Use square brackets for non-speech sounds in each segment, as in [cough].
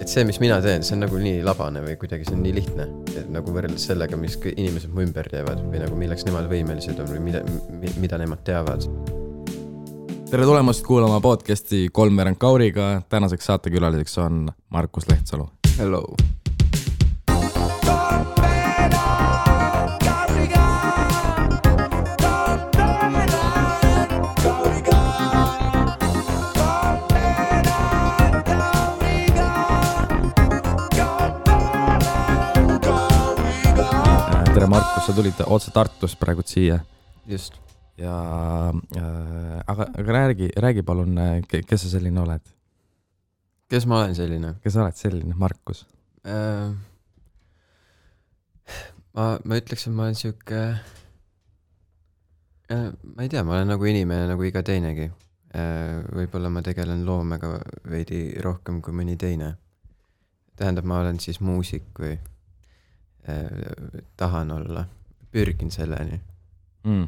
et see, mis mina teen, see on nagu nii labane või kuidagi see on nii lihtne, et nagu võrreldes sellega, mis inimesed mu ümber teevad või nagu milleks nemad võimelised on või mida, mida nemad teavad. tere tulemast kuulama podcasti Kolmveerand Kauriga, tänaseks saatekülaliseks on Markus Lehtsalu. Hello. Sa tulid otse Tartust praegu siia just, ja äh, aga, aga räägi, räägi palun, kes sa selline oled, kes ma olen selline kes sa oled selline, Markus? äh,? ma, ma ütleks, et ma olen sihuke äh,, ma ei tea, ma olen nagu inimene nagu iga teinegi äh,. võib-olla ma tegelen loomega veidi rohkem kui mõni teine. tähendab, ma olen siis muusik või äh, tahan olla, pürgin selleni mm..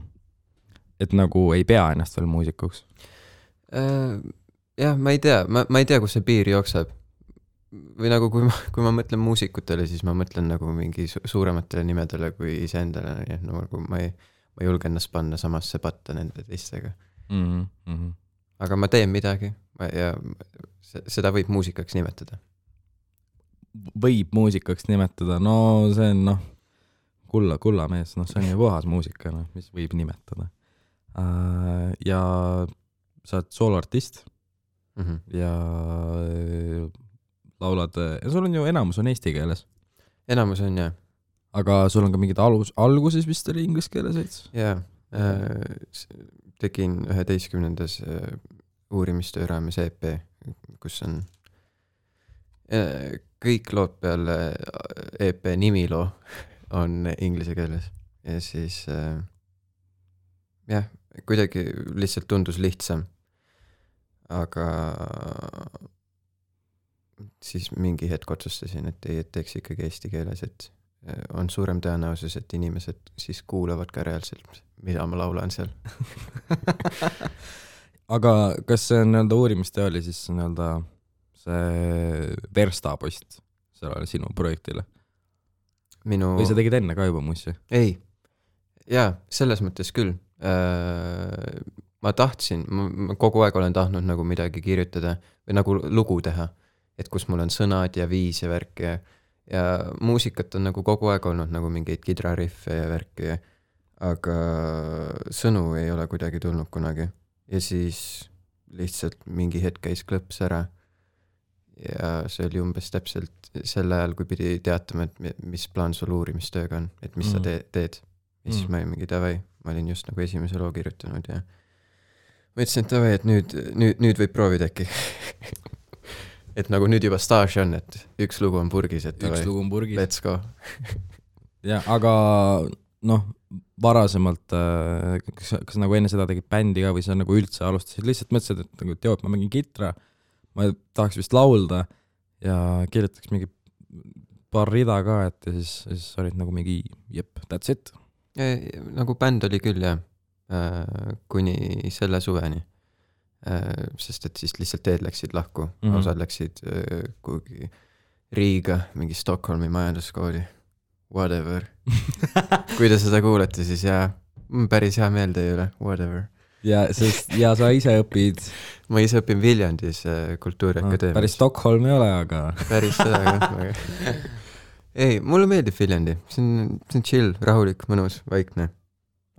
et nagu ei pea ennast veel muusikuks? Äh, jah, ma ei tea, ma, ma ei tea, kus see piir jookseb. või nagu, kui ma, kui ma mõtlen muusikutele, siis ma mõtlen nagu mingi su suurematele nimedele kui iseendale, nii et no nagu ma ei, ma ei julge ennast panna samasse patta nende teistega. Mm -hmm. aga ma teen midagi ja se- seda võib muusikaks nimetada. võib muusikaks nimetada, no see on noh, kulla, kullamees, noh, see on ju puhas muusika, noh, mis võib nimetada. ja sa oled sooloartist Mm -hmm. ja äh, laulad, sul on ju enamus on eesti keeles, enamus on jah, aga sul on ka mingid alus, alguses vist oli inglise keeles veits? jaa äh,. tegin üheteistkümnendas äh, uurimistöö raames EP, kus on äh, kõik lood peale äh, EP nimiloo [laughs] on inglise keeles ja siis äh, jah, kuidagi lihtsalt tundus lihtsam. aga siis mingi hetk otsustasin, et ei, et teeks ikkagi eesti keeles, et äh, on suurem tõenäosus, et inimesed siis kuulavad ka reaalselt, mida ma laulan seal. [laughs] aga kas see nii-öelda uurimistöö oli siis nii-öelda see verstapost sellele sinu projektile minu või sa tegid enne ka juba muuseas? ei, jaa, selles mõttes küll. ma tahtsin, ma kogu aeg olen tahtnud nagu midagi kirjutada või nagu lugu teha, et kus mul on sõnad ja viis ja värk ja ja muusikat on nagu kogu aeg olnud nagu mingeid kidrariffe ja värki, aga sõnu ei ole kuidagi tulnud kunagi. ja siis lihtsalt mingi hetk käis klõps ära ja see oli umbes täpselt sel ajal, kui pidi teatama, et mi- mis plaan sul uurimistööga on, et mis mm. sa te teed. ja siis Mm. ma olin mingi davai, ma olin just nagu esimese loo kirjutanud ja ma ütlesin, et davai, et nüüd, nüüd, nüüd võib proovida äkki. [laughs] et nagu nüüd juba staaž on, et üks lugu on purgis, et üks lugu on purgis. let's go. jah, aga noh, varasemalt, kas, kas nagu enne seda tegid bändi ka või sa nagu üldse alustasid, lihtsalt mõtlesid, et nagu, et ma mängin kitra, ma tahaks vist laulda ja kirjutaks mingi paar rida ka, et ja siis, siis olid nagu mingi jep, that's it. nagu bänd oli küll jah, kuni selle suveni. sest et siis lihtsalt teed läksid lahku mm. -hmm. osad läksid öö, kuhugi Riiga, mingi Stockholmi majanduskooli, whatever. [laughs] kui te seda kuulete, siis jaa, päris hea meel teie üle, whatever. Ja sest, ja sa ise õpid ma ise õpin Viljandis äh, Kultuuriakadeemias no,, päris Stockholm ei ole, aga [laughs] päris seda ka. ei, mulle meeldib Viljandi, see on, see on chill, rahulik, mõnus, vaikne.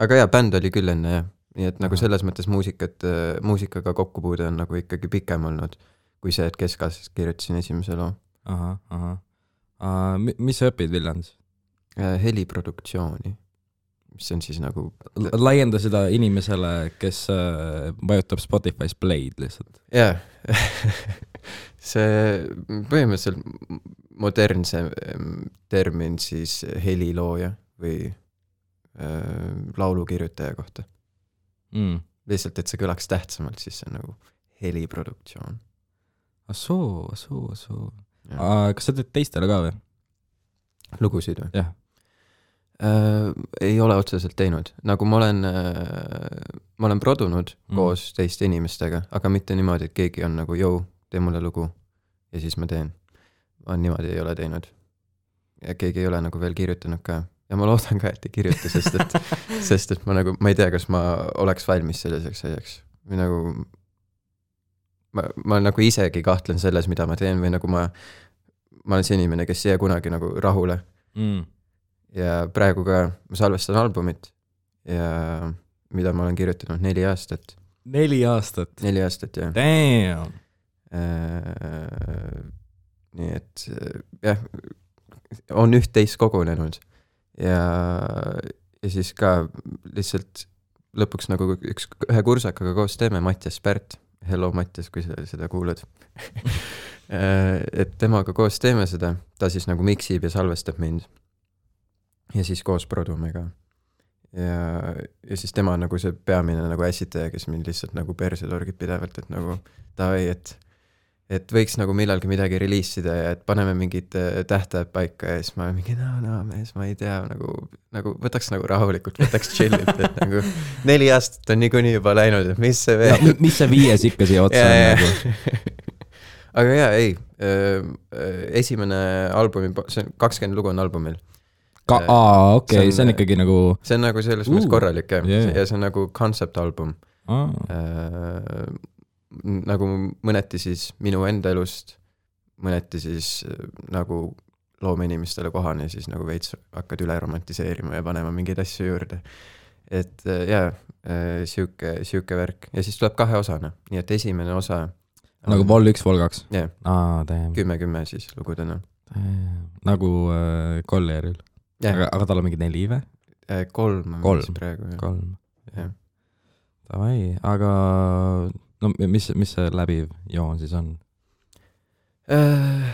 aga jaa, bänd oli küll enne jah, nii et nagu selles mõttes muusikat, muusikaga kokkupuude on nagu ikkagi pikem olnud kui see, et keskaastases kirjutasin esimese loo. ahah, ahah uh,. mis sa õpid Viljandis? heliproduktsiooni, mis on siis nagu, laienda seda inimesele, kes uh, vajutab Spotify's play'd lihtsalt. jaa, [laughs] see põhimõtteliselt modernsem termin siis helilooja või äh, laulukirjutaja kohta. mm.. lihtsalt, et see kõlaks tähtsamalt, siis see on nagu heliproduktsioon. ah soo, ah soo, ah soo. kas sa teed teistele ka või? lugusid või jah. äh,? ei ole otseselt teinud, nagu ma olen äh,, ma olen produnud mm. koos teiste inimestega, aga mitte niimoodi, et keegi on nagu jõu, tee mulle lugu ja siis ma teen. ma niimoodi ei ole teinud. ja keegi ei ole nagu veel kirjutanud ka ja ma loodan ka, et ei kirjuta, sest et [laughs] sest et ma nagu, ma ei tea, kas ma oleks valmis selliseks asjaks või nagu ma, ma nagu isegi kahtlen selles, mida ma teen või nagu ma, ma olen see inimene, kes ei jää kunagi nagu rahule mm. Ja praegu ka ma salvestan albumit ja mida ma olen kirjutanud neli aastat, neli aastat. neli aastat jah Damn. äh,. nii et äh, jah, on üht-teist kogunenud ja, ja siis ka lihtsalt lõpuks nagu üks, ühe kursakaga koos teeme, Mattias Pärt, hello Mattias, kui sa seda kuulad [laughs] et temaga koos teeme seda, ta siis nagu miksib ja salvestab mind. Ja siis koos produme ka. ja, ja siis tema on nagu see peamine nagu ässitaja, kes mind lihtsalt nagu perse torgib pidevalt, et nagu davai, et et võiks nagu millalgi midagi reliisida ja et paneme mingid äh, tähtajad paika ja siis ma olen mingi no, no mees, ma ei tea, nagu, nagu võtaks nagu rahulikult, võtaks chill'ilt, et [laughs] nagu neli aastat on niikuinii juba läinud, et mis see veel. mis see viies ikka siia otsa on [laughs] nagu? [laughs] aga jaa, ei, esimene albumi, see on kakskümmend lugu on albumil. Ka-, aa, okei okay,, see on ikkagi nagu see on nagu selles mõttes Uh, korralik jah yeah. ja see on nagu concept album aa, äh, nagu mõneti siis minu enda elust, mõneti siis äh, nagu loomeinimestele kohane, siis nagu veits hakkad üle romantiseerima ja panema mingeid asju juurde. et äh, jaa äh,, sihuke, sihuke värk ja siis tuleb kaheosane, nii et esimene osa nagu vol üks, vol kaks? jah, aa, damn. kümme-kümme siis lugudena nagu äh, Collieril. aga, aga tal on mingi neli või? äh, kolm on Kolm. vist praegu kolm. jah. Davai, aga no mis, mis see läbiv joon siis on? Äh,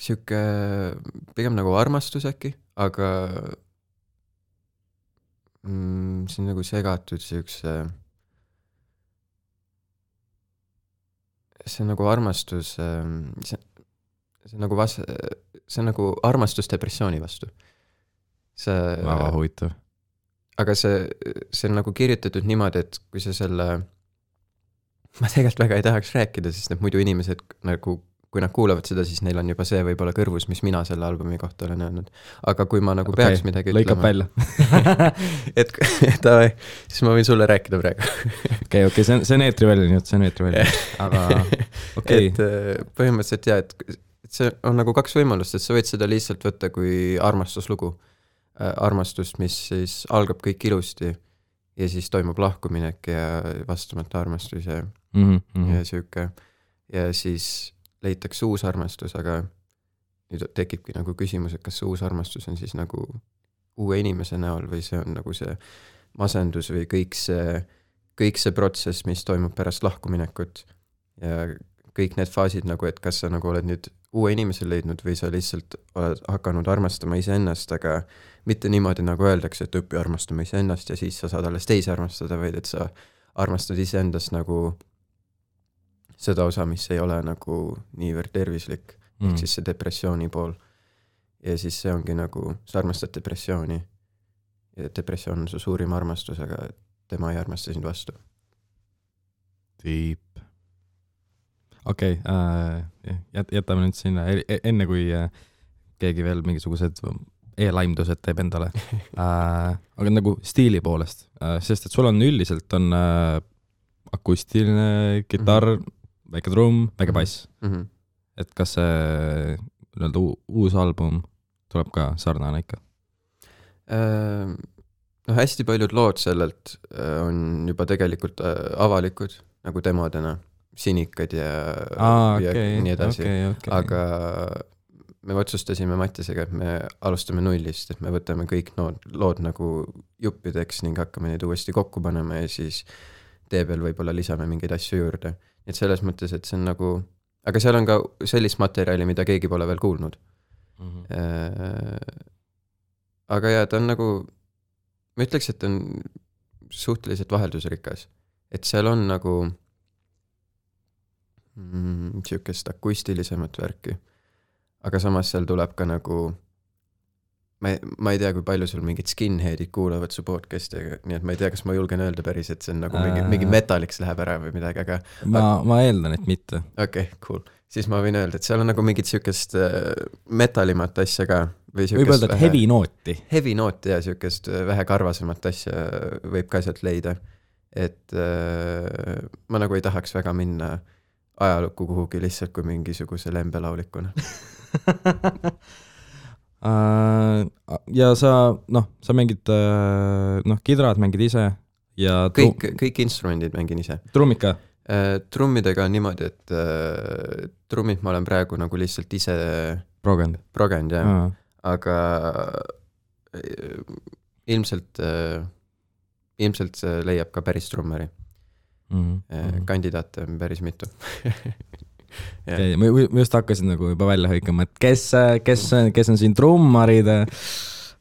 sihuke pigem nagu armastus äkki, aga mm, see on nagu segatud siukse, see on nagu armastus, see, see on nagu vas-, see on nagu armastus depressiooni vastu. see, väga huvitav. aga see, see on nagu kirjutatud niimoodi, et kui sa selle, ma tegelikult väga ei tahaks rääkida, sest et muidu inimesed nagu, kui nad kuulavad seda, siis neil on juba see võib-olla kõrvus, mis mina selle albumi kohta olen öelnud. aga kui ma nagu peaks okay, midagi lõikab ütlema, välja. [laughs] et davai, siis ma võin sulle rääkida praegu okei, okei, see on, see on eetriväline jutt, see on eetriväline, [laughs] aga okei et äh, põhimõtteliselt jaa, et et see on nagu kaks võimalust, et sa võid seda lihtsalt võtta kui armastuslugu. armastust, mis siis algab kõik ilusti ja siis toimub lahkuminek ja vastamata armastus ja mm. ja -hmm. sihuke ja siis leitakse uus armastus, aga nüüd tekibki nagu küsimus, et kas see uus armastus on siis nagu uue inimese näol või see on nagu see masendus või kõik see, kõik see protsess, mis toimub pärast lahkuminekut ja kõik need faasid nagu, et kas sa nagu oled nüüd uue inimese leidnud või sa lihtsalt oled hakanud armastama iseennast, aga mitte niimoodi, nagu öeldakse, et õpi armastama iseennast ja siis sa saad alles teisi armastada, vaid et sa armastad iseendast nagu seda osa, mis ei ole nagu niivõrd tervislik mm., ehk siis see depressiooni pool. ja siis see ongi nagu, sa armastad depressiooni ja depressioon on su suurim armastus, aga tema ei armasta sind vastu. Deep. Okei okay, äh,, jät-, jätame nüüd sinna, enne kui äh, keegi veel mingisugused e-laimdused teeb endale [laughs] äh,, aga nagu stiili poolest äh,, sest et sul on üldiselt on äh, akustiline kitarr mm, -hmm. väike trumm, väike bass. mm. -hmm. et kas see nii-öelda uu- uus album tuleb ka sarnane ikka? Ehm, noh, hästi paljud lood sellelt äh, on juba tegelikult äh, avalikud nagu demodena, sinikad ja aa, ja okei, nii edasi okei, okei. aga me otsustasime Mattisega, et me alustame nullist, et me võtame kõik nood, lood nagu juppideks ning hakkame neid uuesti kokku panema ja siis tee peal võib-olla lisame mingeid asju juurde. et selles mõttes, et see on nagu, aga seal on ka sellist materjali, mida keegi pole veel kuulnud. Mhm. Äh, aga jaa, ta on nagu, ma ütleks, et on suhteliselt vaheldusrikas, et seal on nagu mm, sihukest akustilisemat värki. aga samas seal tuleb ka nagu ma ei, ma ei tea, kui palju sul mingid skinhead'id kuulavad su podcast'i, nii et ma ei tea, kas ma julgen öelda päris, et see on nagu mingi, mingi Äh. metalliks läheb ära või midagi, aga ma, ma eeldan, et mitte. okei okay,, cool. siis ma võin öelda, et seal on nagu mingit siukest äh, metalimat asja ka või võib öelda, et heavy nooti. heavy nooti ja siukest äh, vähe karvasemat asja võib ka sealt leida. et äh, ma nagu ei tahaks väga minna ajalukku kuhugi lihtsalt kui mingisuguse lembelaulikuna. [laughs] Äh, ja sa, noh, sa mängid, noh, kidrad mängid ise ja kõik, kõik instrumendid mängin ise. trummid ka? trummidega on niimoodi, et äh, trummid ma olen praegu nagu lihtsalt ise progenud? progenud ja, aga äh, ilmselt, ilmselt see leiab ka päris trummari. Mhm. kandidaate on päris mitu. Okei, ma ju- ma just hakkasin nagu juba välja hõikama, et kes, kes, kes on siin trummarid.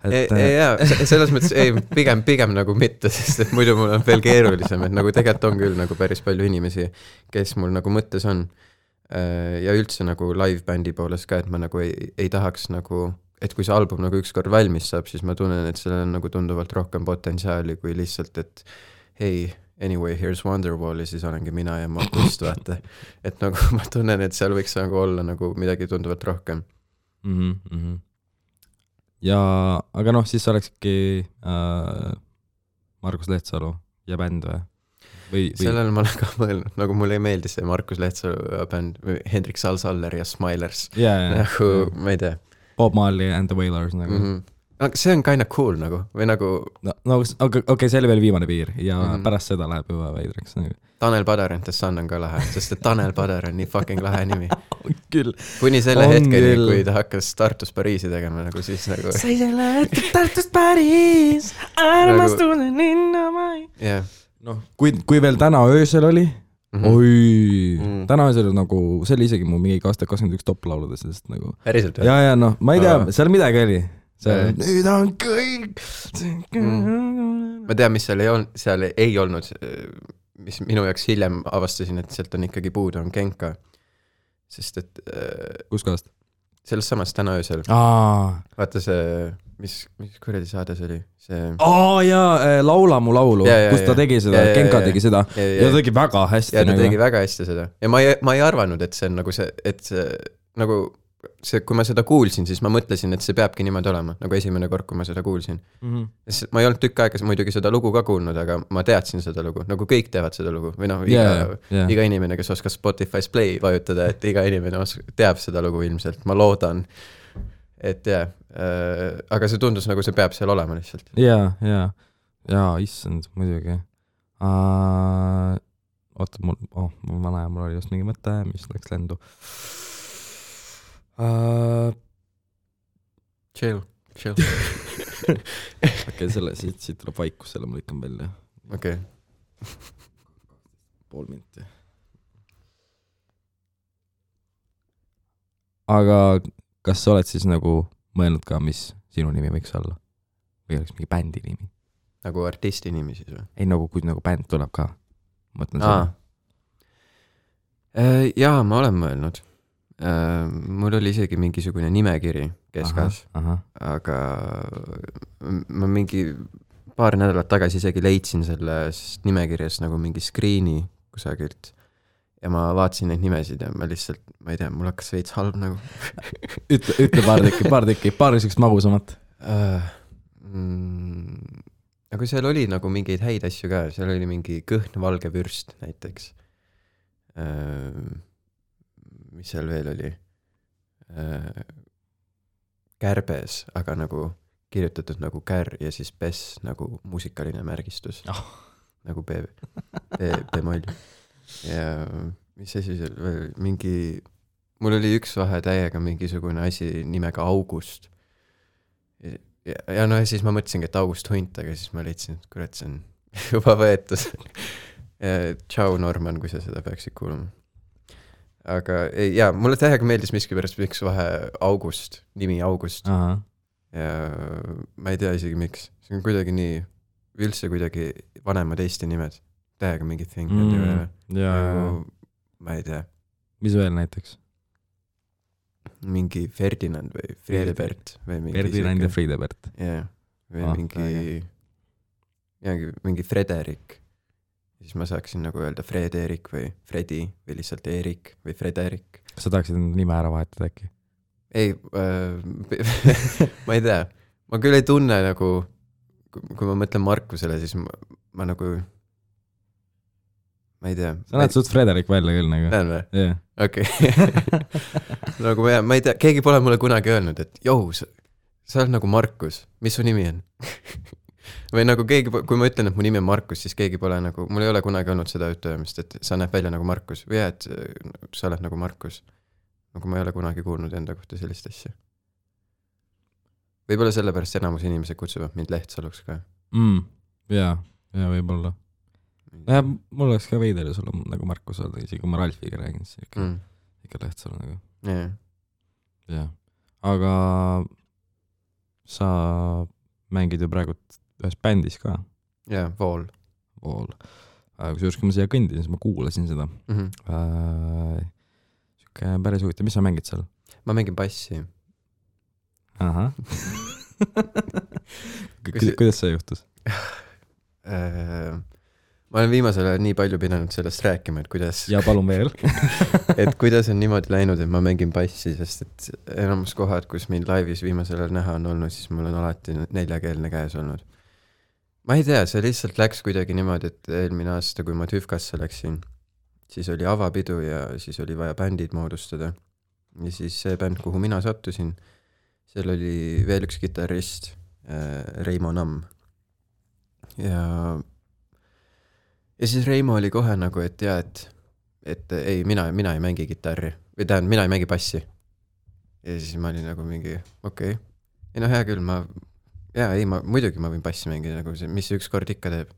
et jaa, selles mõttes ei, pigem, pigem nagu mitte, sest et muidu mul on veel keerulisem, et nagu tegelikult on küll nagu päris palju inimesi, kes mul nagu mõttes on. ja üldse nagu live-bändi poolest ka, et ma nagu ei, ei tahaks nagu, et kui see album nagu ükskord valmis saab, siis ma tunnen, et sellel on nagu tunduvalt rohkem potentsiaali kui lihtsalt, et hei, anyway, here's Wonderwall ja siis olengi mina ja mu akust, [laughs] vaata. et nagu ma tunnen, et seal võiks nagu olla nagu midagi tunduvalt rohkem. mm. -hmm. ja, aga noh, siis olekski äh, Margus Lehtsalu ja bänd või? või, või sellele ma olen ka mõelnud, nagu mulle ei meeldi see Markus Lehtsalu bänd, Hendrik Sal-Saller ja Smilers. jaa, jaa, nagu, ma ei tea Bob Marley and the Wailers nagu mm. -hmm. Aga see on kinda cool nagu või nagu no, no okei okay,, see oli veel viimane piir ja mm. -hmm. pärast seda läheb juba veidraks nagu. Tanel Padar and the Sun on ka lahe, sest et Tanel Padar on nii fucking lahe nimi. [laughs] küll. kuni selle On hetkeni, kui ta hakkas Tartus Pariisi tegema nagu siis nagu sai selle hetke [laughs] Tartust Pariis, armastuse linna ma ei. jah noh, kui, kui veel täna öösel oli mm. -hmm. oi mm., täna öösel nagu, see oli isegi mu mingi tuhat kakskümmend üks top lauludes, sest nagu päriselt või? ja, ja noh, ma ei tea seal midagi oli. See nüüd on kõik Mm. ma tean, mis seal ei olnud, seal ei olnud, mis minu jaoks hiljem avastasin, et sealt on ikkagi puudu, on Genka. sest et äh, kus kohast? sellest samast täna öösel, aa, vaata see, mis, mis kuradi saade see oli, see aa jaa, Laula mu laulu, Ja, ja, kus ta ja. tegi seda Ja, ja,, Genka ja. tegi seda ja, ja ta tegi väga hästi ja ta nagu. tegi väga hästi seda ja ma ei, ma ei arvanud, et see on nagu see, et see nagu see, kui ma seda kuulsin, siis ma mõtlesin, et see peabki niimoodi olema, nagu esimene kord, kui ma seda kuulsin. mm. -hmm. sest ma ei olnud tükk aega muidugi seda lugu ka kuulnud, aga ma teadsin seda lugu, nagu kõik teavad seda lugu või noh, iga Jaa, jaa. iga inimene, kes oskas Spotify's play vajutada, et iga inimene os-, teab seda lugu ilmselt, ma loodan. et jah äh,, aga see tundus nagu see peab seal olema lihtsalt. jaa, jaa, jaa, issand, muidugi uh,. oota, mul, oh, mul vana ja mul oli just mingi mõte, mis läks lendu uh,. Chill, chill, [laughs] okei okay,, selle, siit, siit tuleb vaikus, selle ma lõikan välja, okei. pool minti. aga kas sa oled siis nagu mõelnud ka, mis sinu nimi võiks olla? või oleks mingi bändi nimi? nagu artisti nimi siis või? ei nagu, kui nagu bänd tuleb ka. mõtlen seda.. jaa, ma olen mõelnud. Mul oli isegi mingisugune nimekiri keskas, aga ma mingi paar nädalat tagasi isegi leidsin sellest nimekirjast nagu mingi screen'i kusagilt. ja ma vaatasin neid nimesid ja ma lihtsalt, ma ei tea, mul hakkas veits halb nagu [laughs] ütle, ütle paar tükki, paar tükki, paar siukest magusamat. uh,. Mm, aga seal oli nagu mingeid häid asju ka, seal oli mingi kõhn valge vürst näiteks uh,. Mis seal veel oli uh,? kärbes, aga nagu kirjutatud nagu kär ja siis pes nagu muusikaline märgistus Ah. nagu B, B, B-moll. ja mis asi seal veel, mingi, mul oli üks vahe täiega mingisugune asi nimega August. ja, ja, ja no ja siis ma mõtlesingi, et August Hunt, aga siis ma leidsin, et kurat, see on [laughs] juba võetud. tšau, Norman, kui sa seda peaksid kuulama. Aga ei, jaa, mulle täiega meeldis miskipärast üks vahe August, nimi August. Ja ma ei tea isegi miks, see on kuidagi nii, üldse kuidagi vanemad Eesti nimed, täiega mingi thing mm. Jaa, jaa, nagu ma ei tea, mis veel näiteks? mingi Ferdinand või Friedebert või mingi Ferdinand ja Friedebert. jah, või Ah, mingi jaa, mingi Frederik. Siis ma saaksin nagu öelda Frederik või Fredi või lihtsalt Eerik või Frederik. kas sa tahaksid enda nime ära vahetada äkki? ei äh, [laughs] ma ei tea, ma küll ei tunne nagu, kui ma mõtlen Markusele, siis ma, ma nagu, ma ei tea. sa näed suht Frederik välja küll nagu. näen või? okei. [laughs] nagu ma, ma ei tea, keegi pole mulle kunagi öelnud, et jõu, sa oled nagu Markus, mis su nimi on? [laughs] või nagu keegi, kui ma ütlen, et mu nimi on Markus, siis keegi pole nagu, mul ei ole kunagi olnud seda ütlemist, et sa näed välja nagu Markus või et äh, sa oled nagu Markus. nagu ma ei ole kunagi kuulnud enda kohta sellist asja. võib-olla sellepärast enamus inimesed kutsuvad mind Lehtsaluks ka. mm,. jaa, jaa võib-olla. jah, mul oleks ka veider ju sul on nagu Markus öelda, isegi kui ma Ralfiga räägin, siis ikka mm., ikka Lehtsalu nagu, jah, jah. aga sa mängid ju praegu ühes bändis ka, jaa, Vool Vool. kusjuures, kui ma siia kõndisin, siis ma kuulasin seda mm. -hmm. äh,. sihuke päris huvitav, mis sa mängid seal? ma mängin bassi. ahah [laughs] Kui- kuidas see juhtus? [laughs] Äh, ma olen viimasel ajal nii palju pidanud sellest rääkima, et kuidas, ja palun veel. [laughs] et kuidas on niimoodi läinud, et ma mängin bassi, sest et enamus kohad, kus mind laivis viimasel ajal näha on olnud, siis mul on alati neljakeelne käes olnud. Ma ei tea, see lihtsalt läks kuidagi niimoodi, et eelmine aasta, kui ma Tüvkasse läksin, siis oli avapidu ja siis oli vaja bändid moodustada. ja siis see bänd, kuhu mina sattusin, seal oli veel üks kitarrist, Reimo Namm. ja, ja siis Reimo oli kohe nagu, et jaa, et, et ei, mina, mina ei mängi kitarri või tähendab, mina ei mängi bassi. ja siis ma olin nagu mingi okei okay., ei no hea küll, ma, jaa, ei ma muidugi ma võin bassi mängida nagu see, mis see ükskord ikka teeb.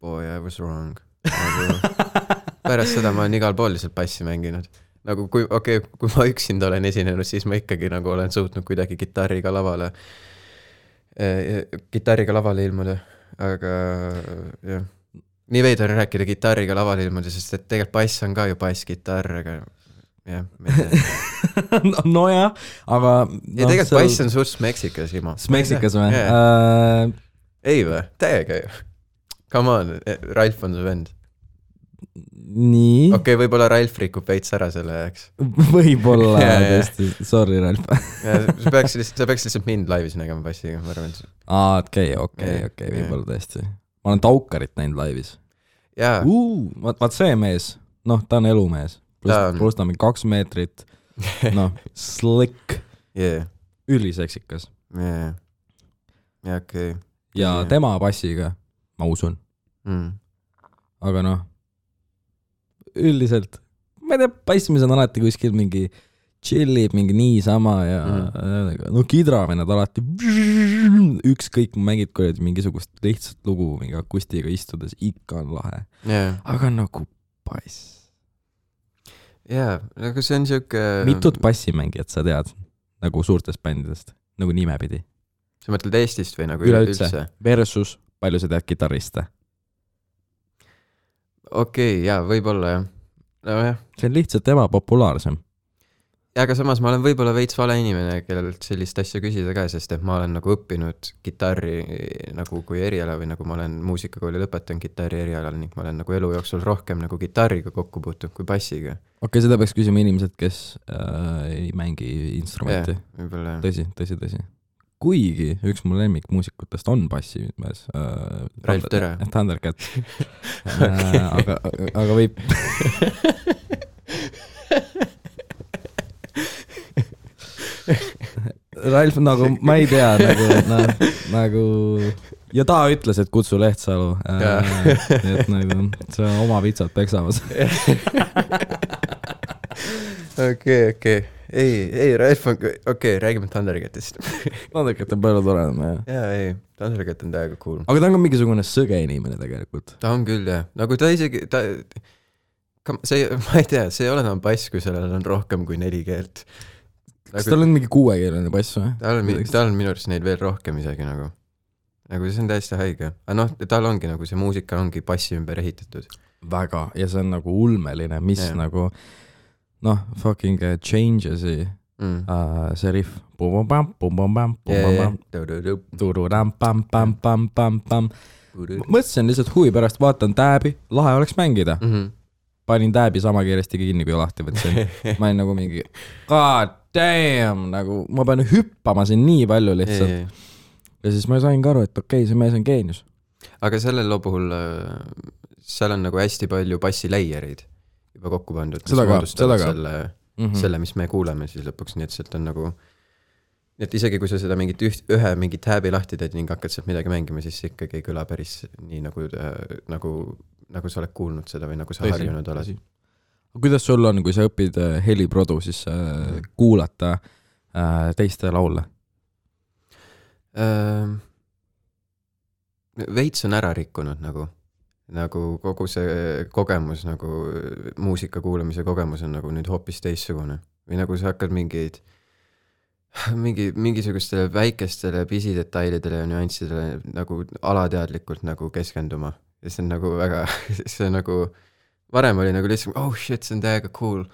Boy I was wrong nagu. [laughs] pärast seda ma olen igal pool lihtsalt bassi mänginud. nagu kui, okei okay,, kui ma üksinda olen esinenud, siis ma ikkagi nagu olen suutnud kuidagi kitarriga lavale eh,, kitarriga lavale ilmuda, aga jah. nii veider on rääkida kitarriga lavale ilmuda, sest et tegelikult bass on ka ju basskitarr, aga jah, [laughs] ei nojah, aga ja tegelikult bass on suht Meksikas ilma. Meksikas või yeah.? Uh, ei või, täiega ju. Come on, Ralf on su vend. nii okei okay,, võib-olla Ralf rikub veits ära selle, eks. [laughs] võib-olla [laughs] jaa. tõesti, sorry, Ralf. sa peaks lihtsalt, sa peaks lihtsalt mind laivis nägema bassiga, ma arvan. aa, okei, okei, okei, võib-olla tõesti. ma olen Taukarit näinud laivis jaa, vaat, vaat see mees, noh, ta on elumees. Pluss pluss ta on mingi kaks meetrit, noh, slick, jaa, üliseksikas. jaa, jaa, okei. ja Jaa. tema bassiga, ma usun, Mm. aga noh, üldiselt, ma ei tea, bassimees on alati kuskil mingi chill'ib mingi niisama ja mm. no kidravennad alati [laughs] ükskõik, mängid kuradi mingisugust lihtsat lugu mingi akustiga istudes, ikka on lahe, jaa, aga nagu bass. jaa, nagu see on siuke. mitut bassimängijat sa tead nagu suurtest bändidest, nagu nimepidi? sa mõtled Eestist või nagu Üleüldse. üleüldse? Versus palju sa tead kitarriste? okei okay,, jaa, võib-olla jah. nojah, see on lihtsalt ebapopulaarsem. Aga samas ma olen võib-olla veits vale inimene, kellelt sellist asja küsida ka, sest et ma olen nagu õppinud kitarri nagu kui eriala või nagu ma olen muusikakooli lõpetanud kitarri erialal ning ma olen nagu elu jooksul rohkem nagu kitarriga kokku puutunud kui bassiga. okei okay,, seda peaks küsima inimesed, kes äh, ei mängi instrumenti yeah.. võib-olla jah. tõsi, tõsi, tõsi. kuigi üks mu lemmikmuusikutest on bassimees äh,. Ralf Tere. Thundercat [laughs] äh,. aga, aga võib. [laughs] Ralf nagu, ma ei tea nagu, noh, nagu ja ta ütles, et kutsu Lehtsalu äh,. et nagu see on oma vitsad peksamas. okei, okei, ei, ei Ralf on, okei okay,, räägime Thundercatist. Thundercat on palju toredam jah. jaa, ei, Thundercat on täiega cool. aga ta on ka mingisugune sõge inimene tegelikult. ta on küll jah, nagu ta isegi, ta, see, ma ei tea, see ei ole enam bass, kui sellel on rohkem kui neli keelt. Kas tal on mingi kuuekeelne bass või? tal on, tal on minu arust neid veel rohkem isegi nagu. nagu see on täiesti haige, aga noh, tal ongi nagu see muusika ongi bassi ümber ehitatud. väga, ja see on nagu ulmeline, mis yeah. nagu noh, fucking uh, Changes'i mm.. uh, see riff. mõtlesin lihtsalt huvi pärast, vaatan tääbi, lahe oleks mängida. Mhm. Panin tääbi sama kiiresti kinni, kui lahti võtsin. ma olin nagu mingi god damn, nagu ma pean hüppama siin nii palju lihtsalt. ja siis ma sain ka aru, et okei okay,, see mees on geenius. aga selle loo puhul, seal on nagu hästi palju bassi layereid juba kokku pandud. Seda ka, seda ka. selle, Mm -hmm. selle, mis me kuuleme siis lõpuks, nii et sealt on nagu, et isegi kui sa seda mingit üht, ühe mingi tääbi lahti teed ning hakkad sealt midagi mängima, siis see ikkagi ei kõla päris nii nagu, nagu, nagu sa oled kuulnud seda või nagu sa Tõsi, harjunud oled kuidas sul on, kui sa õpid äh, heliprodu, siis äh, Mhm. kuulata äh, teiste laule? Ehm, veits on ära rikkunud nagu, nagu kogu see kogemus nagu muusika kuulamise kogemus on nagu nüüd hoopis teistsugune või nagu sa hakkad mingeid mingi mingisugustele väikestele pisidetailidele ja nüanssidele nagu alateadlikult nagu keskenduma ja see on nagu väga, [laughs] see on nagu varem oli nagu lihtsalt oh shit, see on täiega cool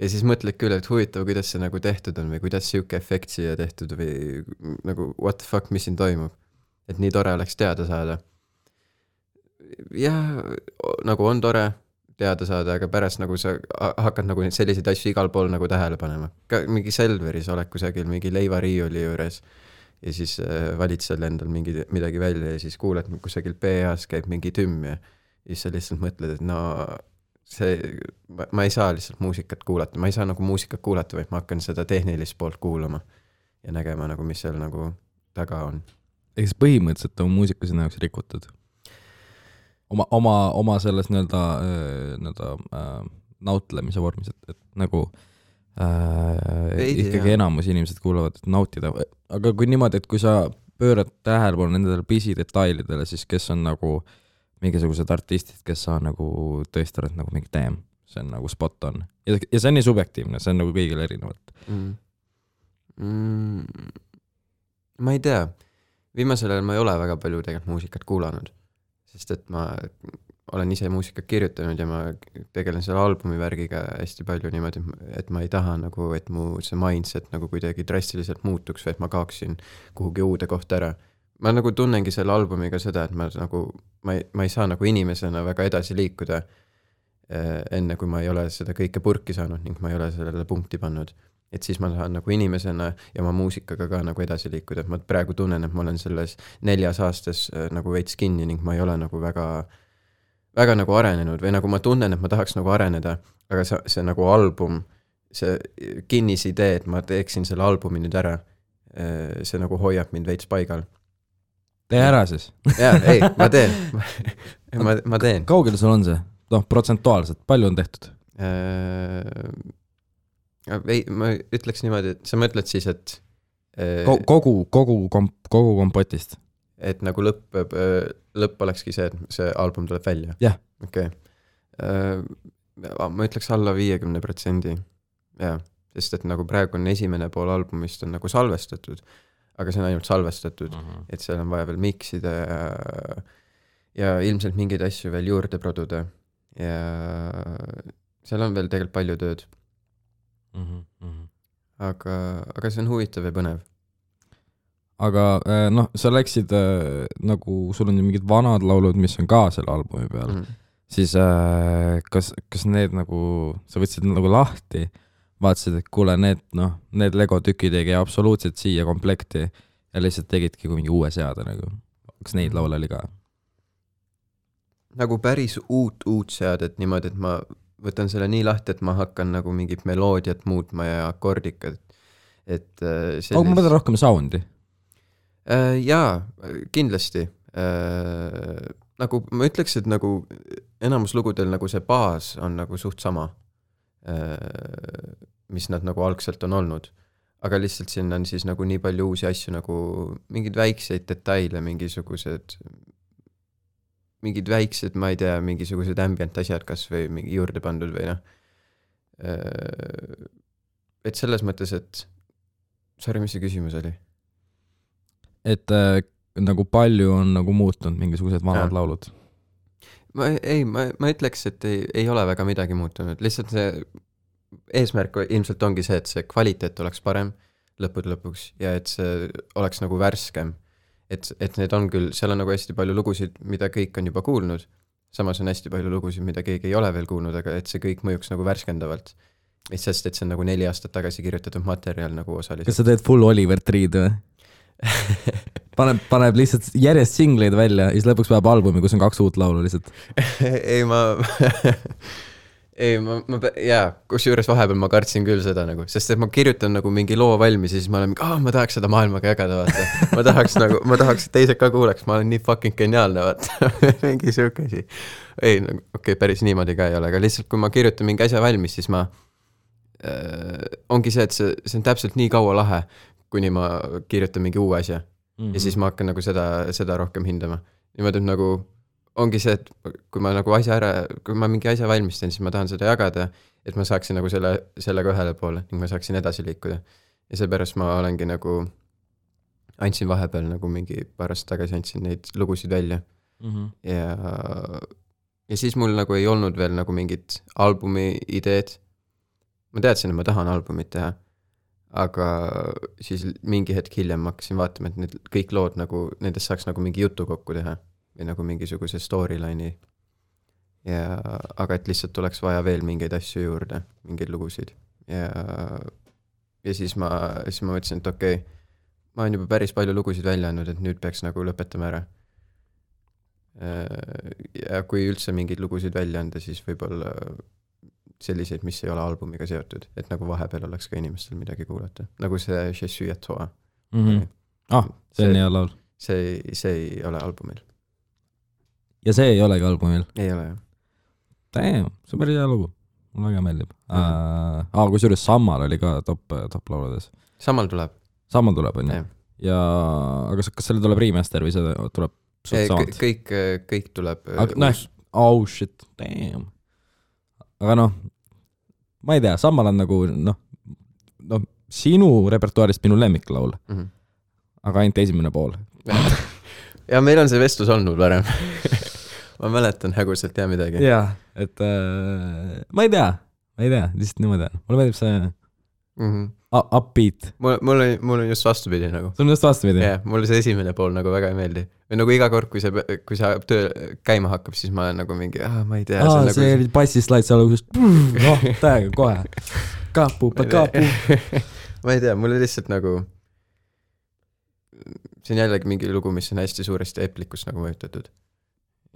ja siis mõtledki üle, et huvitav, kuidas see nagu tehtud on või kuidas sihuke efekt siia tehtud või nagu what the fuck, mis siin toimub. et nii tore oleks teada saada. jah, nagu on tore teada saada, aga pärast nagu sa ha- hakkad nagu selliseid asju igal pool nagu tähele panema. ka mingi Selveris oled kusagil mingi leivariiuli juures ja siis äh, valid seal endal mingi, midagi välja ja siis kuuled kusagil PA-s käib mingi tümm ja siis sa lihtsalt mõtled, et no see, ma ei saa lihtsalt muusikat kuulata, ma ei saa nagu muusikat kuulata, vaid ma hakkan seda tehnilist poolt kuulama ja nägema nagu, mis seal nagu taga on. ehk siis põhimõtteliselt on muusika sinu jaoks rikutud? oma, oma, oma selles nii-öelda, nii-öelda äh, nautlemise vormis, et, et nagu äh, Veidi, ikkagi jah. enamus inimesed kuulavad, et nautida, aga kui niimoodi, et kui sa pöörad tähelepanu nendele pisidetailidele, siis kes on nagu mingisugused artistid, kes sa nagu tõesti oled nagu mingi damn, see on nagu spot on. ja, ja see on nii subjektiivne, see on nagu kõigil erinevalt. mm.. Mm, ma ei tea, viimasel ajal ma ei ole väga palju tegelikult muusikat kuulanud, sest et ma olen ise muusikat kirjutanud ja ma tegelen selle albumi värgiga hästi palju niimoodi, et ma ei taha nagu, et mu see mindset nagu kuidagi drastiliselt muutuks või et ma kaoksin kuhugi uude kohta ära. ma nagu tunnengi selle albumiga seda, et ma nagu, ma ei, ma ei saa nagu inimesena väga edasi liikuda eh, enne kui ma ei ole seda kõike purki saanud ning ma ei ole sellele punkti pannud et siis ma saan nagu inimesena ja oma muusikaga ka nagu edasi liikuda, et ma praegu tunnen, et ma olen selles neljas aastas äh, nagu veits kinni ning ma ei ole nagu väga, väga nagu arenenud või nagu ma tunnen, et ma tahaks nagu areneda, aga see, see nagu album, see kinnisidee, et ma teeksin selle albumi nüüd ära, see nagu hoiab mind veits paigal. tee ära siis. jaa, ei, ma teen, [laughs] ma, ma teen. kaugel sul on see? noh, protsentuaalselt, palju on tehtud? ei, ma ütleks niimoodi, et sa mõtled siis, et äh, kogu, kogu komp-, kogu kompotist. Et nagu lõpp, lõpp olekski see, et see album tuleb välja Jah. okei okay.. ma ütleks alla viiekümne protsendi, jaa, sest et nagu praegu on esimene pool albumist on nagu salvestatud, aga see on ainult salvestatud, et seal on vaja veel miksida ja ja ilmselt mingeid asju veel juurde produda ja seal on veel tegelikult palju tööd, aga, aga see on huvitav ja põnev. Aga äh, noh, sa läksid äh, nagu, sul on ju mingid vanad laulud, mis on ka selle albumi peal mm, Mhm. -hmm. siis äh, kas, kas need nagu, sa võtsid nagu lahti, vaatasid, et kuule, need noh, need Lego tükid ei käi absoluutselt siia komplekti ja lihtsalt tegidki mingi uue seade nagu. kas neid laule oli ka? nagu päris uut, uut seadet niimoodi, et ma võtan selle nii lahti, et ma hakkan nagu mingit meloodiat muutma ja akordikat, et äh, aga ma mõtlen rohkem sound'i. äh,. jaa, kindlasti äh,. nagu ma ütleks, et nagu enamus lugudel nagu see baas on nagu suht sama äh,, mis nad nagu algselt on olnud. aga lihtsalt sinna on siis nagu nii palju uusi asju nagu mingeid väikseid detaile, mingisugused mingid väiksed, ma ei tea, mingisugused ambient asjad kas või mingi juurde pandud või noh. et selles mõttes, et sorry, mis see küsimus oli? Et äh, nagu palju on nagu muutunud mingisugused vanad Jaa. laulud? ma ei- ma, ma ütleks, et ei, ei ole väga midagi muutunud, lihtsalt see eesmärk ilmselt ongi see, et see kvaliteet oleks parem lõppude lõpuks ja et see oleks nagu värskem. et, et need on küll, seal on nagu hästi palju lugusid, mida kõik on juba kuulnud, samas on hästi palju lugusid, mida keegi ei ole veel kuulnud, aga et see kõik mõjuks nagu värskendavalt. sest et see on nagu neli aastat tagasi kirjutatud materjal nagu kas osaliselt. sa teed full Oliver Tree'd või? paneb, paneb lihtsalt järjest singleid välja ja siis lõpuks paneb albumi, kus on kaks uut laulu lihtsalt. [laughs] ei, ma [laughs] ei, ma, ma, jaa, kusjuures vahepeal ma kartsin küll seda nagu, sest et ma kirjutan nagu mingi loo valmis ja siis ma olen aa, ma tahaks seda maailmaga jagada, vaata. ma tahaks nagu, ma tahaks, et teised ka kuuleks, ma olen nii fucking geniaalne, vaata. [laughs] mingi sihuke asi. ei, no okei okay,, päris niimoodi ka ei ole, aga lihtsalt kui ma kirjutan mingi asja valmis, siis ma äh,, ongi see, et see, see on täpselt nii kaua lahe, kuni ma kirjutan mingi uue asja Mhm. ja siis ma hakkan nagu seda, seda rohkem hindama. niimoodi, et nagu ongi see, et kui ma nagu asja ära, kui ma mingi asja valmistan, siis ma tahan seda jagada, et ma saaksin nagu selle, sellega ühele poole ning ma saaksin edasi liikuda. ja seepärast ma olengi nagu, andsin vahepeal nagu mingi paar aastat tagasi andsin neid lugusid välja Mhm. ja, ja siis mul nagu ei olnud veel nagu mingit albumi ideed. ma teadsin, et ma tahan albumit teha, aga siis mingi hetk hiljem ma hakkasin vaatama, et need kõik lood nagu, nendest saaks nagu mingi jutu kokku teha või nagu mingisuguse storyline'i. ja, aga et lihtsalt oleks vaja veel mingeid asju juurde, mingeid lugusid ja, ja siis ma, siis ma mõtlesin, et okei okay,, ma olen juba päris palju lugusid välja andnud, et nüüd peaks nagu lõpetama ära. ja kui üldse mingeid lugusid välja anda, siis võib-olla selliseid, mis ei ole albumiga seotud, et nagu vahepeal oleks ka inimestel midagi kuulata, nagu see Je suis à toi, Mhm. ah, see on hea laul. see, see ei ole albumil, ja see ei olegi albumil. ei ole jah. Damn, see on päris hea lugu. mulle väga meeldib mm.. aa, kusjuures Sammal oli ka top, top lauludes. samal tuleb, Sammal tuleb, onju jah. ja aga kas, kas selle tuleb remaster või see tuleb suht kõik, kõik tuleb. aga noh, oh shit, damn. aga noh, ma ei tea, Sammal on nagu noh, noh, sinu repertuaarist minu lemmiklaul, -hmm. aga ainult esimene pool. [laughs] ja meil on see vestlus olnud varem [laughs] ma mäletan häguselt ja midagi. jaa, et äh, ma ei tea, ma ei tea, lihtsalt niimoodi on, mulle meeldib see Mm -hmm. upbeat, mul, mul on, mul on just vastupidi nagu. sul on just vastupidi jah, mulle see esimene pool nagu väga ei meeldi. või nagu iga kord, kui see, kui see töö käima hakkab, siis ma olen nagu mingi, ma ei tea. aa, nagu... see oli bassislaid seal alguses, noh, täiega kohe. kapu, kapu. ma ei tea, [laughs] mulle lihtsalt nagu, see on jällegi mingi lugu, mis on hästi suuresti Eplikust nagu mõjutatud.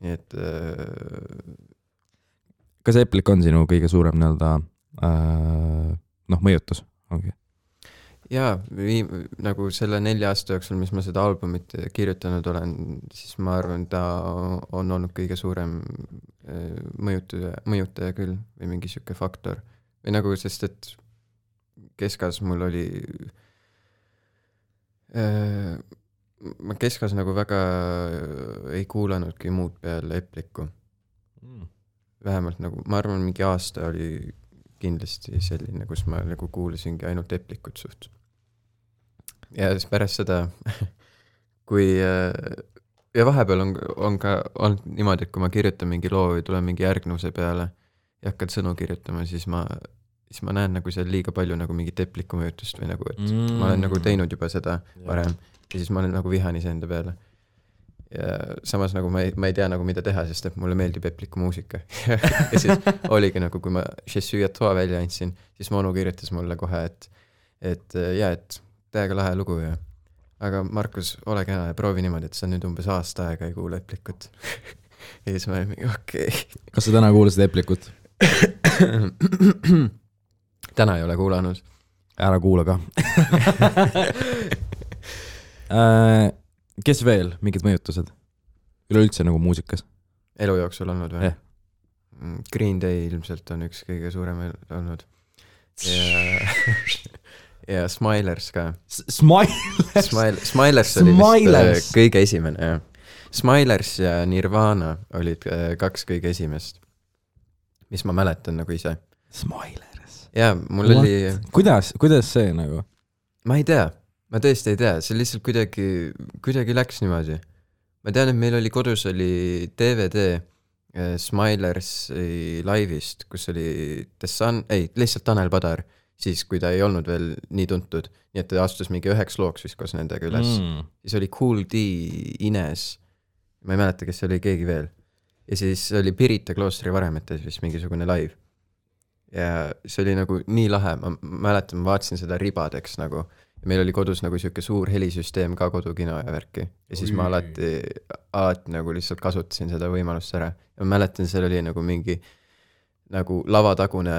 nii et äh, kas Eplik on sinu kõige suurem nii-öelda äh, noh, mõjutus, ongi? jaa, nagu selle nelja aasta jooksul, mis ma seda albumit kirjutanud olen, siis ma arvan, ta on olnud kõige suurem äh, mõjutaja, mõjutaja küll või mingi sihuke faktor. või nagu, sest et keskas mul oli äh, ma keskas nagu väga ei kuulanudki muud peale Eplikku. vähemalt nagu, ma arvan, mingi aasta oli kindlasti selline, kus ma nagu kuulasingi ainult Eplikut suht. Ja siis pärast seda, kui äh, ja vahepeal on, on ka olnud niimoodi, et kui ma kirjutan mingi loo või tulen mingi järgnuse peale ja hakkan sõnu kirjutama, siis ma, siis ma näen nagu seal liiga palju nagu mingit Epliku mõjutust või nagu, et mm. ma olen nagu teinud juba seda varem ja siis ma olen nagu vihane iseenda peale. ja samas nagu ma ei, ma ei tea nagu mida teha, sest et mulle meeldib Epliku muusika [laughs] ja siis oligi nagu, kui ma Je suis à toi välja andsin, siis mu onu kirjutas mulle kohe, et, et äh, jaa, et täiega lahe lugu ja aga Markus, ole kena ja proovi niimoodi, et sa nüüd umbes aasta aega ei kuule Eplikut. [laughs] ja siis ma olin mingi okei kas sa täna kuulasid Eplikut? okay.. täna ei ole kuulanud. ära kuula ka [laughs] äh,. kes veel, mingid mõjutused? üleüldse nagu muusikas? elu jooksul olnud või Jah.? Green Day ilmselt on üks kõige suurem olnud. ja, [laughs] ja Smilers ka. Smile. Smile, Smilers oli vist Smilers. äh, kõige esimene, jah. Smilers ja Nirvana olid äh, kaks kõige esimest, mis ma mäletan nagu ise. Smilers. jaa, mul What? oli, kuidas, kuidas see nagu? ma ei tea, ma tõesti ei tea, see lihtsalt kuidagi, kuidagi läks niimoodi. ma tean, et meil oli kodus oli DVD, äh, Smilersi laivist, kus oli The Sun, ei, lihtsalt Tanel Padar, siis kui ta ei olnud veel nii tuntud, nii et ta astus mingi üheks looks vist koos nendega üles mm.. siis oli Kool D, Ines, ma ei mäleta, kes see oli, keegi veel. ja siis oli Pirita kloostri varemetes vist mingisugune live. ja see oli nagu nii lahe, ma ma mäletan, ma vaatasin seda ribadeks nagu ja meil oli kodus nagu sihuke suur helisüsteem ka kodukino ja värki ja siis ma Oi. alati, alati nagu lihtsalt kasutasin seda võimalust ära ja ma mäletan, seal oli nagu mingi nagu lavatagune,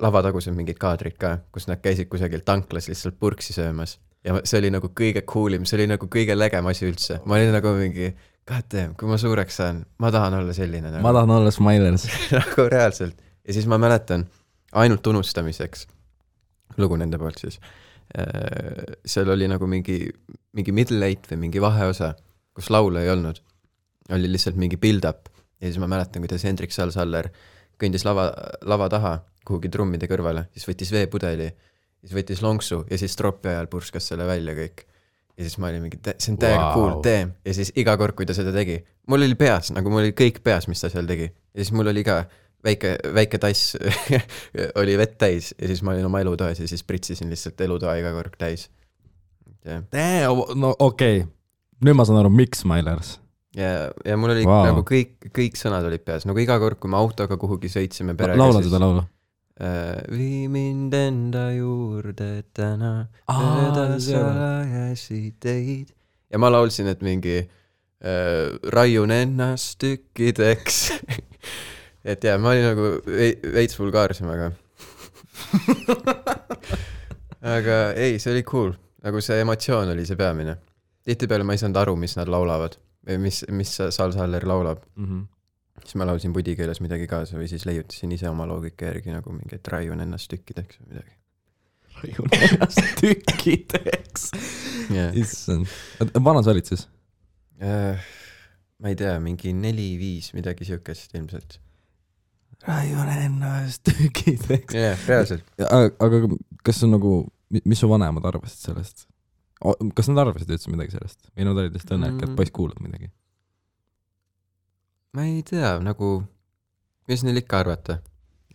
lavatagused mingid kaadrid ka, kus nad käisid kusagil tanklas lihtsalt purksi söömas ja see oli nagu kõige cool im, see oli nagu kõige legem asi üldse, ma olin nagu mingi god damn, kui ma suureks saan, ma tahan olla selline nagu ma tahan olla Smilers. [laughs] nagu reaalselt. ja siis ma mäletan, ainult unustamiseks, lugu nende poolt siis, seal oli nagu mingi, mingi middle eight või mingi vaheosa, kus laulu ei olnud. oli lihtsalt mingi build-up ja siis ma mäletan, kuidas Hendrik Sal-Saller kõndis lava, lava taha kuhugi trummide kõrvale, siis võttis veepudeli, siis võttis lonksu ja siis tropi ajal purskas selle välja kõik. ja siis ma olin mingi, see on täiega wow. cool, tee. ja siis iga kord, kui ta seda tegi, mul oli peas, nagu mul oli kõik peas, mis ta seal tegi. ja siis mul oli ka väike, väike tass [laughs] oli vett täis ja siis ma olin oma elutoas ja siis pritsisin lihtsalt elutoa iga kord täis. no okei okay., nüüd ma saan aru, miks Smilers. ja, ja mul oli wow. nagu kõik, kõik sõnad olid peas, nagu iga kord, kui me autoga kuhugi sõitsime perega. laula seda laulu. vii mind enda juurde täna, Aa, mööda salajasi teid. ja ma laulsin, et mingi äh, raiun ennast tükkideks. [laughs] et jaa, ma olin nagu vei- veits vulgaarsem, aga. [laughs] aga ei, see oli cool, nagu see emotsioon oli see peamine. tihtipeale ma ei saanud aru, mis nad laulavad mis, mis Sal-Saller laulab, Mhm. siis ma laulsin pudi keeles midagi kaasa või siis leiutasin ise oma loogika järgi nagu mingi, et raiun ennast tükkideks või midagi. raiun ennast [laughs] tükkideks. jah, issand, vana sa olid siis? Äh, ma ei tea, mingi neli-viis, midagi siukest ilmselt. raiun ennast tükkideks. jah, reaalselt. aga aga kas on nagu, mis su vanemad arvasid sellest? Kas nad arvasid üldse midagi sellest või nad olid lihtsalt õnnelikud, et poiss kuulab midagi? ma ei tea, nagu, mis neil ikka arvata.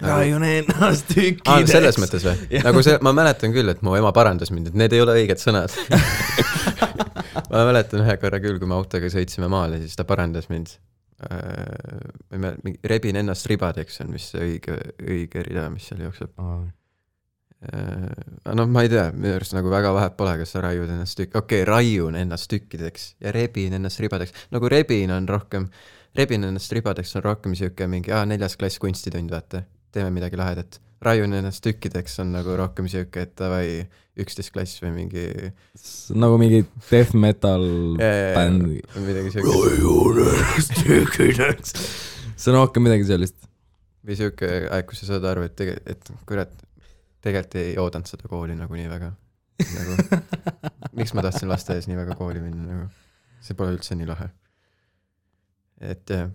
raiun ennast aa, tükkideks. selles mõttes või? Nagu see, ma mäletan küll, et mu ema parandas mind, et need ei ole õiged sõnad. [laughs] ma mäletan ühe korra küll, kui me autoga sõitsime maale, siis ta parandas mind. ma ei mäleta, rebin ennast ribadeks on vist see õige, õige rida, mis seal jookseb. Äh, noh, ma ei tea, minu arust nagu väga vahet pole, kas sa raiud ennast tükk-, okei okay,, raiun ennast tükkideks ja rebin ennast ribadeks, nagu rebin on rohkem, rebin ennast ribadeks on rohkem sihuke mingi, aa, neljas klass kunstitund, vaata, teeme midagi lahedat. raiun ennast tükkideks on nagu rohkem sihuke, et davai, üksteist klass või mingi nagu mingi death metal bänd midagi siukest. raiun ennast tükkideks. see on rohkem midagi sellist. või sihuke aeg, kus sa saad aru, et tege-, et kurat, tegelikult ei oodanud seda kooli nagu nii väga. nagu, [laughs] miks ma tahtsin lasteaias nii väga kooli minna nagu, see pole üldse nii lahe. et jah,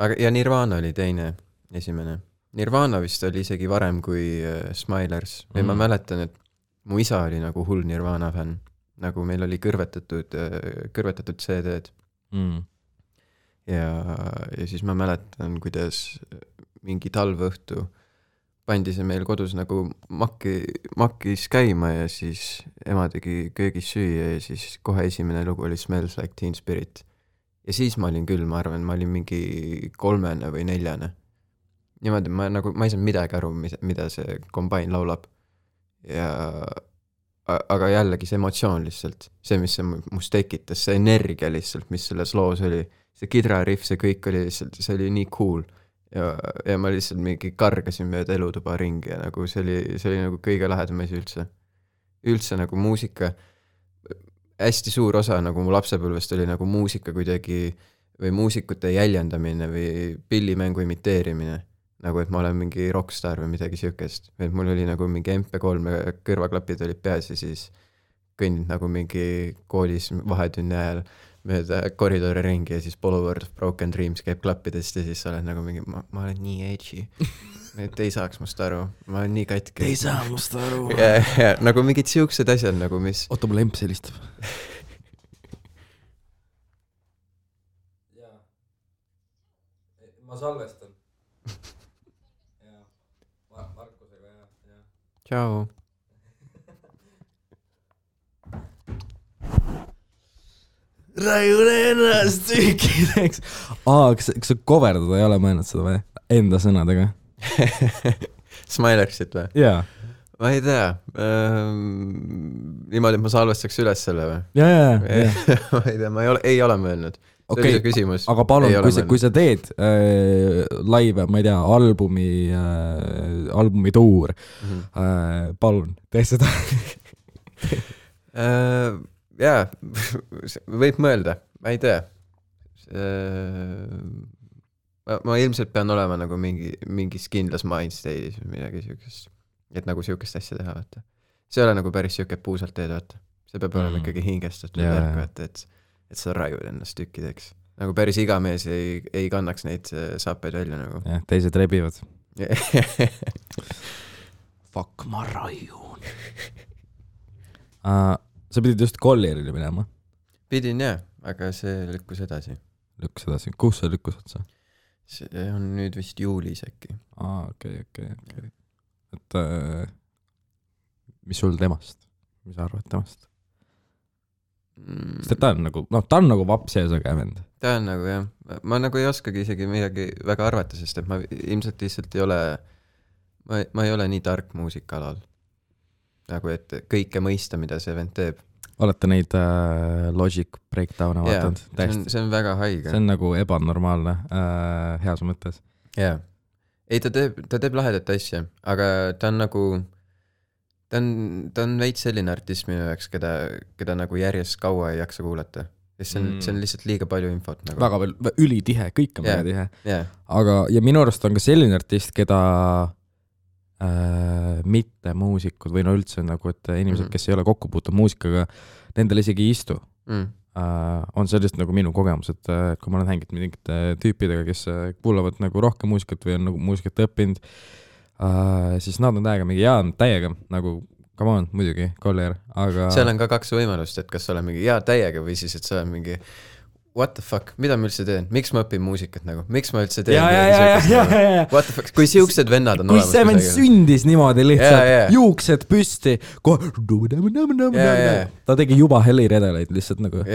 aga ja Nirvana oli teine, esimene. Nirvana vist oli isegi varem kui äh, Smilers või ma Mm. mäletan, et mu isa oli nagu hull Nirvana fänn. nagu meil oli kõrvetatud, kõrvetatud CD-d mm.. ja, ja siis ma mäletan, kuidas mingi talveõhtu pandi see meil kodus nagu makki, makkis käima ja siis ema tegi köögis süüa ja siis kohe esimene lugu oli Smells like teen spirit. ja siis ma olin küll, ma arvan, ma olin mingi kolmene või neljane. niimoodi ma nagu, ma ei saanud midagi aru, mis, mida see kombain laulab. ja aga jällegi see emotsioon lihtsalt, see, mis see mu- must tekitas, see energia lihtsalt, mis selles loos oli see kidrariff, see kõik oli lihtsalt, see oli nii cool. ja, ja ma lihtsalt mingi kargasin mööda elutuba ringi ja nagu see oli, see oli nagu kõige lahedam asi üldse. üldse nagu muusika, hästi suur osa nagu mu lapsepõlvest oli nagu muusika kuidagi või muusikute jäljendamine või pillimängu imiteerimine. nagu, et ma olen mingi rokkstaar või midagi siukest, et mul oli nagu mingi MP3 ja kõrvaklapid olid peas ja siis kõndin nagu mingi koolis vahetunni ajal mööda koridori ringi ja siis Boulevard of Broken Dreams käib klappidest ja siis sa oled nagu mingi, ma, ma olen nii edgy. [laughs] et ei saaks must aru, ma olen nii katki. saa must aru [laughs] ja, ja nagu mingid siuksed asjad nagu, mis, oota, mul emps helistab. [laughs] ma salvestan. jaa, Markusega ja, ja. tšau. Raiun ennast tükkideks. aa, kas, kas sa coverdada ei ole mõelnud seda või? Enda sõnadega? [laughs] Smilexit või? jaa. ma ei tea ähm,. niimoodi, et ma salvestaks üles selle või? ja, ja, ja, ma ei tea, ma ei ole, ei ole mõelnud. okei küsimus. aga palun kui sa, kui sa teed äh, laive, ma ei tea, albumi äh,, albumi tuur Mhm. äh,, palun tee seda. [laughs] Äh, jaa, võib mõelda, ma ei tea. ma, ma ilmselt pean olema nagu mingi, mingis kindlas mind state'is või midagi siukest, et nagu siukest asja teha, vaata. see ei ole nagu päris siuke puusalt teed, vaata. see peab olema Mm. ikkagi hingestatud Jaa, värk, vaata, et, et sa raiud ennast tükkideks. nagu päris iga mees ei, ei kannaks neid äh, saapaid välja nagu. jah, teised rebivad. [laughs] Fuck, ma raiun uh,. Sa pidid just Collierile minema, pidin jah, aga see lükkus edasi. lükkas edasi, kus see lükkus otsa? see on nüüd vist juulis äkki. aa, okei, okei, okei. et uh, mis sul temast, mis sa arvad temast? sest et ta on nagu, noh, ta on nagu vaps ja sõge vend. ta on nagu jah, ma nagu ei oskagi isegi midagi väga arvata, sest et ma ilmselt lihtsalt ei ole, ma, ma ei ole nii tark muusikaalal. Nagu et kõike mõista, mida see vend teeb. olete neid uh, Logic Breakdown'e vaadanud? see on, täiesti, see on väga haige see. on nagu ebanormaalne uh,, heas mõttes. jaa. ei, ta teeb, ta teeb lahedat asja, aga ta on nagu, ta on, ta on veits selline artist minu jaoks, keda, keda nagu järjest kaua ei jaksa kuulata. sest see on Mm. see on lihtsalt liiga palju infot nagu. väga palju, ülitihe, kõik on Jaa. väga tihe. jaa, aga, ja minu arust on ka selline artist, keda äh, mitte muusikud või no üldse nagu, et inimesed, Mhm. kes ei ole kokku puutunud muusikaga, nendel isegi ei istu mm. äh,. on sellest nagu minu kogemus, et äh, kui ma olen hänginud mingite tüüpidega, kes kuulavad nagu rohkem muusikat või on nagu muusikat õppinud äh,, siis nad on täiega mingi jaa, täiega nagu come on, muidugi, Collier, aga seal on ka kaks võimalust, et kas sa oled mingi jaa täiega või siis, et sa oled mingi what the fuck, mida ma üldse teen, miks ma õpin muusikat nagu, miks ma üldse teen ja, ja, ja, ja, ja, ja, What the fuck, kui siuksed vennad on kui olemas see vend sündis niimoodi lihtsalt juuksed püsti, kohe ta tegi juba heliredeleid lihtsalt nagu,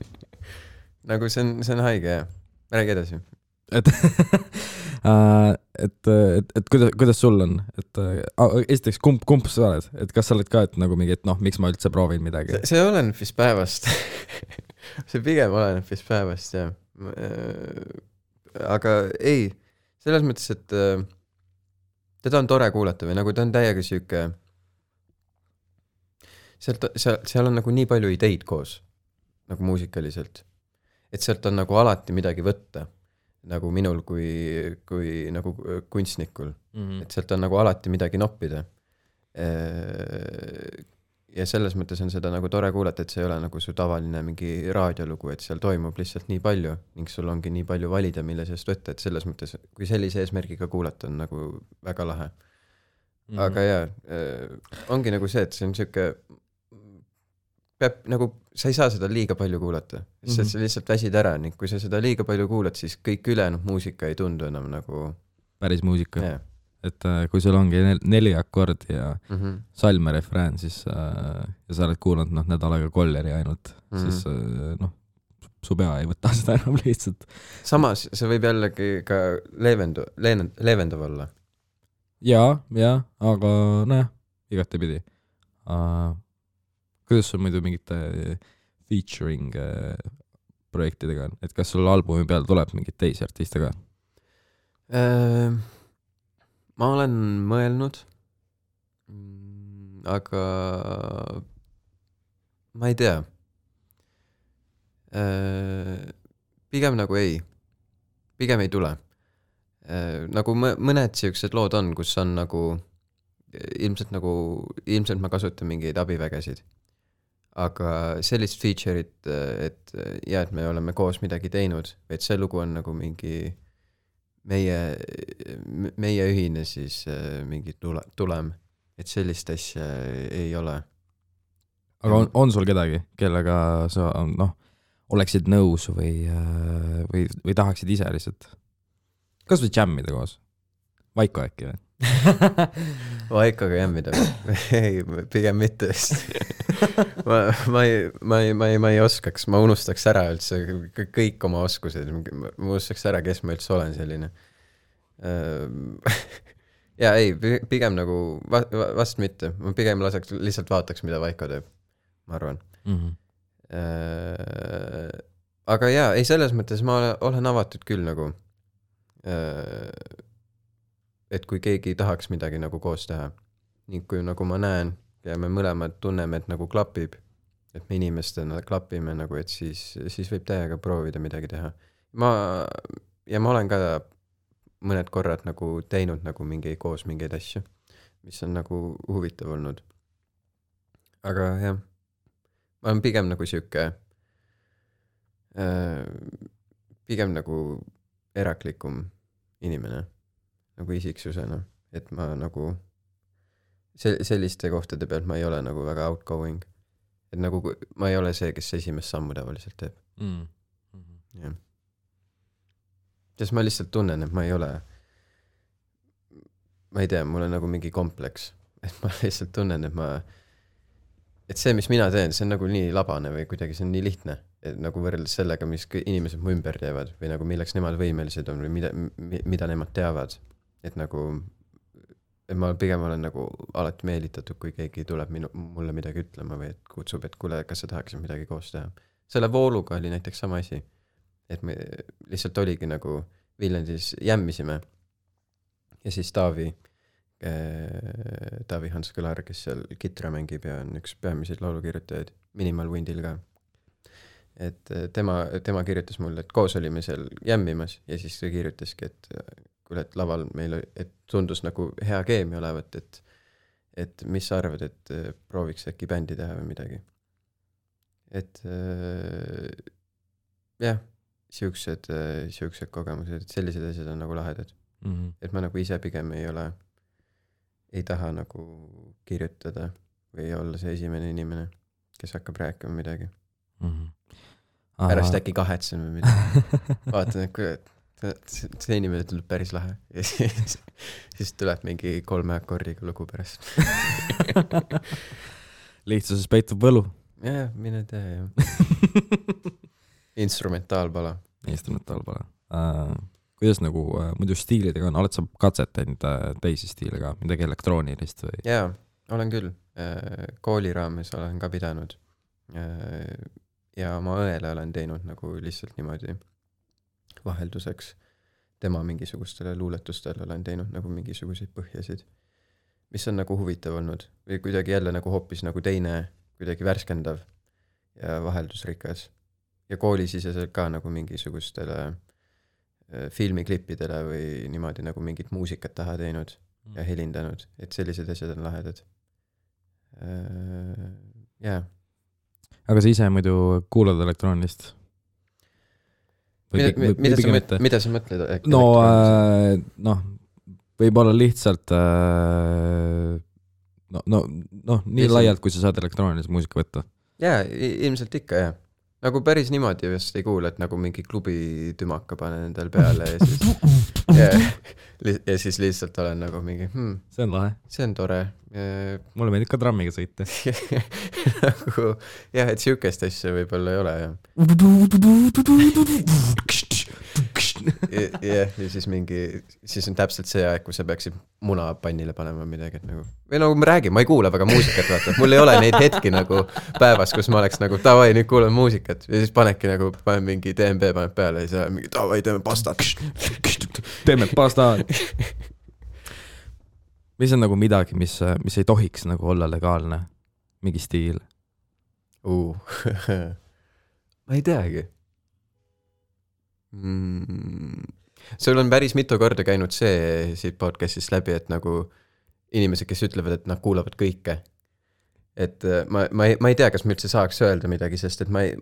[laughs] nagu see on, see on haige jah, räägi edasi. et [laughs] et, et, et kuidas, kuidas sul on, et äh, esiteks kumb, kumb sa oled, et kas sa oled ka, et nagu mingi, et noh, miks ma üldse proovin midagi see, oleneb vist päevast [laughs] see pigem oleneb vist päevast jah. aga ei, selles mõttes, et äh, teda on tore kuulata või nagu ta on täiega sihuke, sealt, seal, seal on nagu nii palju ideid koos, nagu muusikaliselt. et sealt on nagu alati midagi võtta, nagu minul kui, kui nagu kunstnikul, mm. et sealt on nagu alati midagi noppida. ja selles mõttes on seda nagu tore kuulata, et see ei ole nagu su tavaline mingi raadiolugu, et seal toimub lihtsalt nii palju ning sul ongi nii palju valida, mille seest võtta, et selles mõttes, kui sellise eesmärgiga kuulata, on nagu väga lahe. Mhm. aga jaa, ongi nagu see, et see on sihuke, peab nagu, sa ei saa seda liiga palju kuulata, sest Mhm. sa lihtsalt väsid ära ning kui sa seda liiga palju kuulad, siis kõik ülejäänud muusika ei tundu enam nagu, päris muusika, jah. et äh, kui sul ongi nel- neli akordi ja Mhm. salm ja refrään, siis äh, ja sa oled kuulanud noh nädal aega Colleri ainult mm. -hmm. siis äh, noh, su pea ei võta [laughs] seda enam lihtsalt. samas see võib jällegi ka leevendu-, leevend-, leevendav olla. jaa, jaa, aga nojah, igatepidi uh,. Kuidas sul muidu mingite featuring uh, projektidega on, et kas sul albumi peal tuleb mingeid teisi artiste ka? Äh, ma olen mõelnud, aga ma ei tea. pigem nagu ei, pigem ei tule. nagu mõ- mõned siuksed lood on, kus on nagu ilmselt nagu, ilmselt ma kasutan mingeid abivägesid. Aga sellist feature'it, et jaa, et me oleme koos midagi teinud, et see lugu on nagu mingi meie, meie ühine siis mingi tule, tulem, et sellist asja ei ole. aga on, on sul kedagi, kellega sa noh, oleksid nõus või, või, või tahaksid ise lihtsalt? kas või džämmida koos? Vaiko äkki või? Vaikoga jämmida või? ei, [laughs] pigem mitte vist. [laughs] ma, ma ei, ma ei, ma ei, ma ei oskaks, ma unustaks ära üldse kõ- kõik oma oskused, ma unustaks ära, kes ma üldse olen selline. [laughs] ja ei, pigem nagu va-, va- vast mitte, ma pigem laseks, lihtsalt vaataks, mida Vaiko teeb, ma arvan. Mhm. Äh, aga jaa, ei selles mõttes ma ole- olen avatud küll nagu. Et kui keegi tahaks midagi nagu koos teha ning kui nagu ma näen ja me mõlemad tunneme, et nagu klapib, et me inimestena klapime nagu, et siis, siis võib täiega proovida midagi teha. ma, ja ma olen ka mõned korrad nagu teinud nagu mingi koos mingeid asju, mis on nagu huvitav olnud. aga jah ma olen pigem nagu sihuke äh,, pigem nagu eraklikum inimene nagu isiksusena, et ma nagu se-, selliste kohtade pealt ma ei ole nagu väga outgoing. et nagu ma ei ole see, kes esimest sammu tavaliselt teeb, Mhm. jah. sest ma lihtsalt tunnen, et ma ei ole, ma ei tea, mul on nagu mingi kompleks, et ma [laughs] lihtsalt tunnen, et ma et see, mis mina teen, see on nagu nii labane või kuidagi see on nii lihtne, et nagu võrreldes sellega, mis inimesed mu ümber teevad või nagu milleks nemad võimelised on või mida, mida nemad teavad. Et nagu, et ma pigem olen nagu alati meelitatud, kui keegi tuleb minu, mulle midagi ütlema või et kutsub, et kuule, kas sa tahaksid midagi koos teha. selle vooluga oli näiteks sama asi. et me lihtsalt oligi nagu Viljandis jämmisime ja siis Taavi äh, Taavi Hans Kõlar, kes seal kitra mängib ja on üks peamiseid laulukirjutajaid, Minimal Windil ka. et äh, tema, tema kirjutas mulle, et koos olime seal jämmimas ja siis ta kirjutaski, et äh, kuule, et laval meil, et tundus nagu hea keemia olevat, et et mis sa arvad, et äh, prooviks äkki bändi teha või midagi. et äh, jah, siuksed, siuksed kogemused, et sellised asjad on nagu lahedad Mhm. et ma nagu ise pigem ei ole, ei taha nagu kirjutada või olla see esimene inimene, kes hakkab rääkima midagi. Mhm. pärast äkki kahetsen või midagi, [laughs] vaatan, et et see, inimene tundub päris lahe [laughs] ja siis, siis tuleb mingi kolme akordiga lugu pärast. [laughs] lihtsuses peitub võlu. jah, mine tea jah. instrumentaalpala. instrumentaalpala uh,. kuidas nagu uh, muidu stiilidega on, oled sa katsetanud uh, teisi stiile ka, midagi elektroonilist või? jaa, olen küll. kooli raames olen ka pidanud. ja oma õele olen teinud nagu lihtsalt niimoodi vahelduseks tema mingisugustele luuletustele olen teinud nagu mingisuguseid põhjasid, mis on nagu huvitav olnud või kuidagi jälle nagu hoopis nagu teine, kuidagi värskendav ja vaheldusrikas. ja koolisiseselt ka nagu mingisugustele äh, filmiklippidele või niimoodi nagu mingit muusikat taha teinud ja helindanud, et sellised asjad on lahedad. jaa, aga sa ise muidu kuulad elektroonilist? mida, mida sa mõtled, mida sa mõtled? no äh, noh, võib-olla lihtsalt äh, no, no, noh, nii laialt, kui sa saad elektroonilise muusika võtta. jaa, ilmselt ikka jah. Nagu päris niimoodi vist ei kuule, et nagu mingi klubi tümaka panen endale peale ja siis [laughs] ja, ja siis lihtsalt olen nagu mingi hmm,, see on lahe. see on tore. mulle meeldib ka trammiga sõita. [laughs] nagu jah, et sihukest asja võib-olla ei ole jah. [laughs] [laughs] jah, ja siis mingi, siis on täpselt see aeg, kui sa peaksid muna pannile panema või midagi, et nagu või nagu ma räägin, ma ei kuule väga muusikat, vaata, mul ei ole neid hetki nagu päevas, kus ma oleks nagu davai, nüüd kuulan muusikat ja siis panedki nagu, panen mingi DNB paned peale ja siis olen mingi davai, teeme pastat. teeme pasta. mis on nagu midagi, mis, mis ei tohiks nagu olla legaalne, mingi stiil? uh. [laughs] ma ei teagi mm.. sul on päris mitu korda käinud see siit podcast'ist läbi, et nagu inimesed, kes ütlevad, et nad kuulavad kõike. et äh, ma, ma ei, ma ei tea, kas ma üldse saaks öelda midagi, sest et ma ei,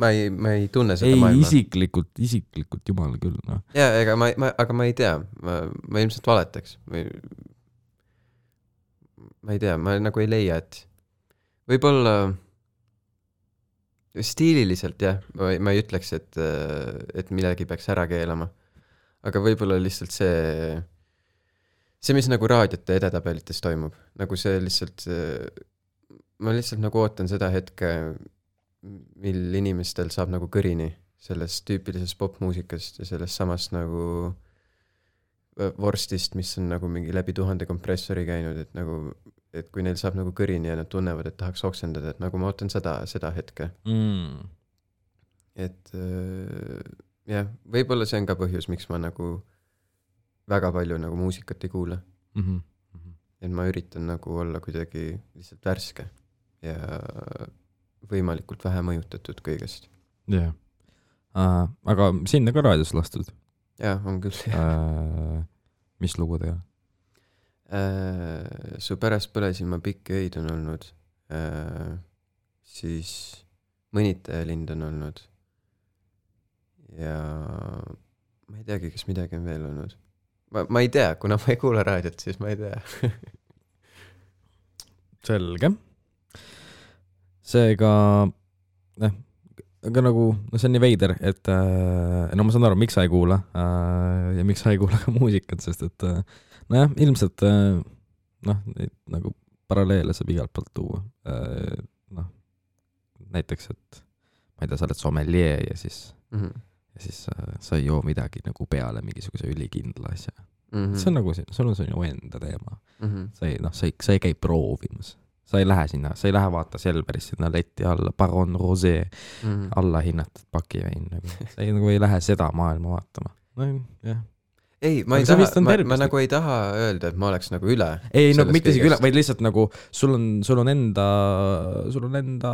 ma ei, ma ei tunne seda ei, maailma. isiklikult, isiklikult jumal küll, noh. jaa, ega ma, ma, aga ma ei tea, ma, ma ilmselt valetaks või ma ei tea, ma nagu ei leia, et võib-olla stiililiselt jah, ma ei, ütleks, et, et midagi peaks ära keelama. aga võib-olla lihtsalt see, see, mis nagu raadiote edetabelites toimub, nagu see lihtsalt, ma lihtsalt nagu ootan seda hetke, mil inimestel saab nagu kõrini sellest tüüpilisest popmuusikast ja sellest samast nagu vorstist, mis on nagu mingi läbi tuhande kompressori käinud, et nagu, et kui neil saab nagu kõrini ja nad tunnevad, et tahaks oksendada, et nagu ma ootan seda, seda hetke mm.. et äh, jah, võib-olla see on ka põhjus, miks ma nagu väga palju nagu muusikat ei kuula. Mm -hmm. et ma üritan nagu olla kuidagi lihtsalt värske ja võimalikult vähe mõjutatud kõigest. jah uh,, aga sind on ka raadios lastud jaa, on küll. uh,. mis lugudega? Äh, su pärast põlesin ma pikki öid on olnud äh,, siis mõnitajalind on olnud. ja ma ei teagi, kas midagi on veel olnud. ma, ma ei tea, kuna ma ei kuula raadiot, siis ma ei tea. [laughs] selge. seega noh, aga nagu no see on nii veider, et äh, no ma saan aru, miks sa ei kuula ja miks sa ei kuula ka muusikat, sest et äh, nojah, ilmselt äh, noh, neid nagu paralleele saab igalt poolt tuua. Äh,. noh, näiteks, et ma ei tea, sa oled sommeljee ja siis, Mhm, ja siis äh, sa ei joo midagi nagu peale mingisuguse ülikindla asja. Mhm, see on nagu, sul on sinu enda teema. Mhm, sa ei noh, sa ei, sa ei käi proovimas, sa ei lähe sinna, sa ei lähe vaata Selverist sinna letti alla, Baron Rosé mhm. allahinnatud pakivein nagu, sa ei nagu ei lähe seda maailma vaatama. nojah, ei, ma ei Aga taha ma, ma nagu ei taha öelda, et ma oleks nagu üle. ei no mitte isegi üle, vaid lihtsalt nagu sul on, sul on enda, sul on enda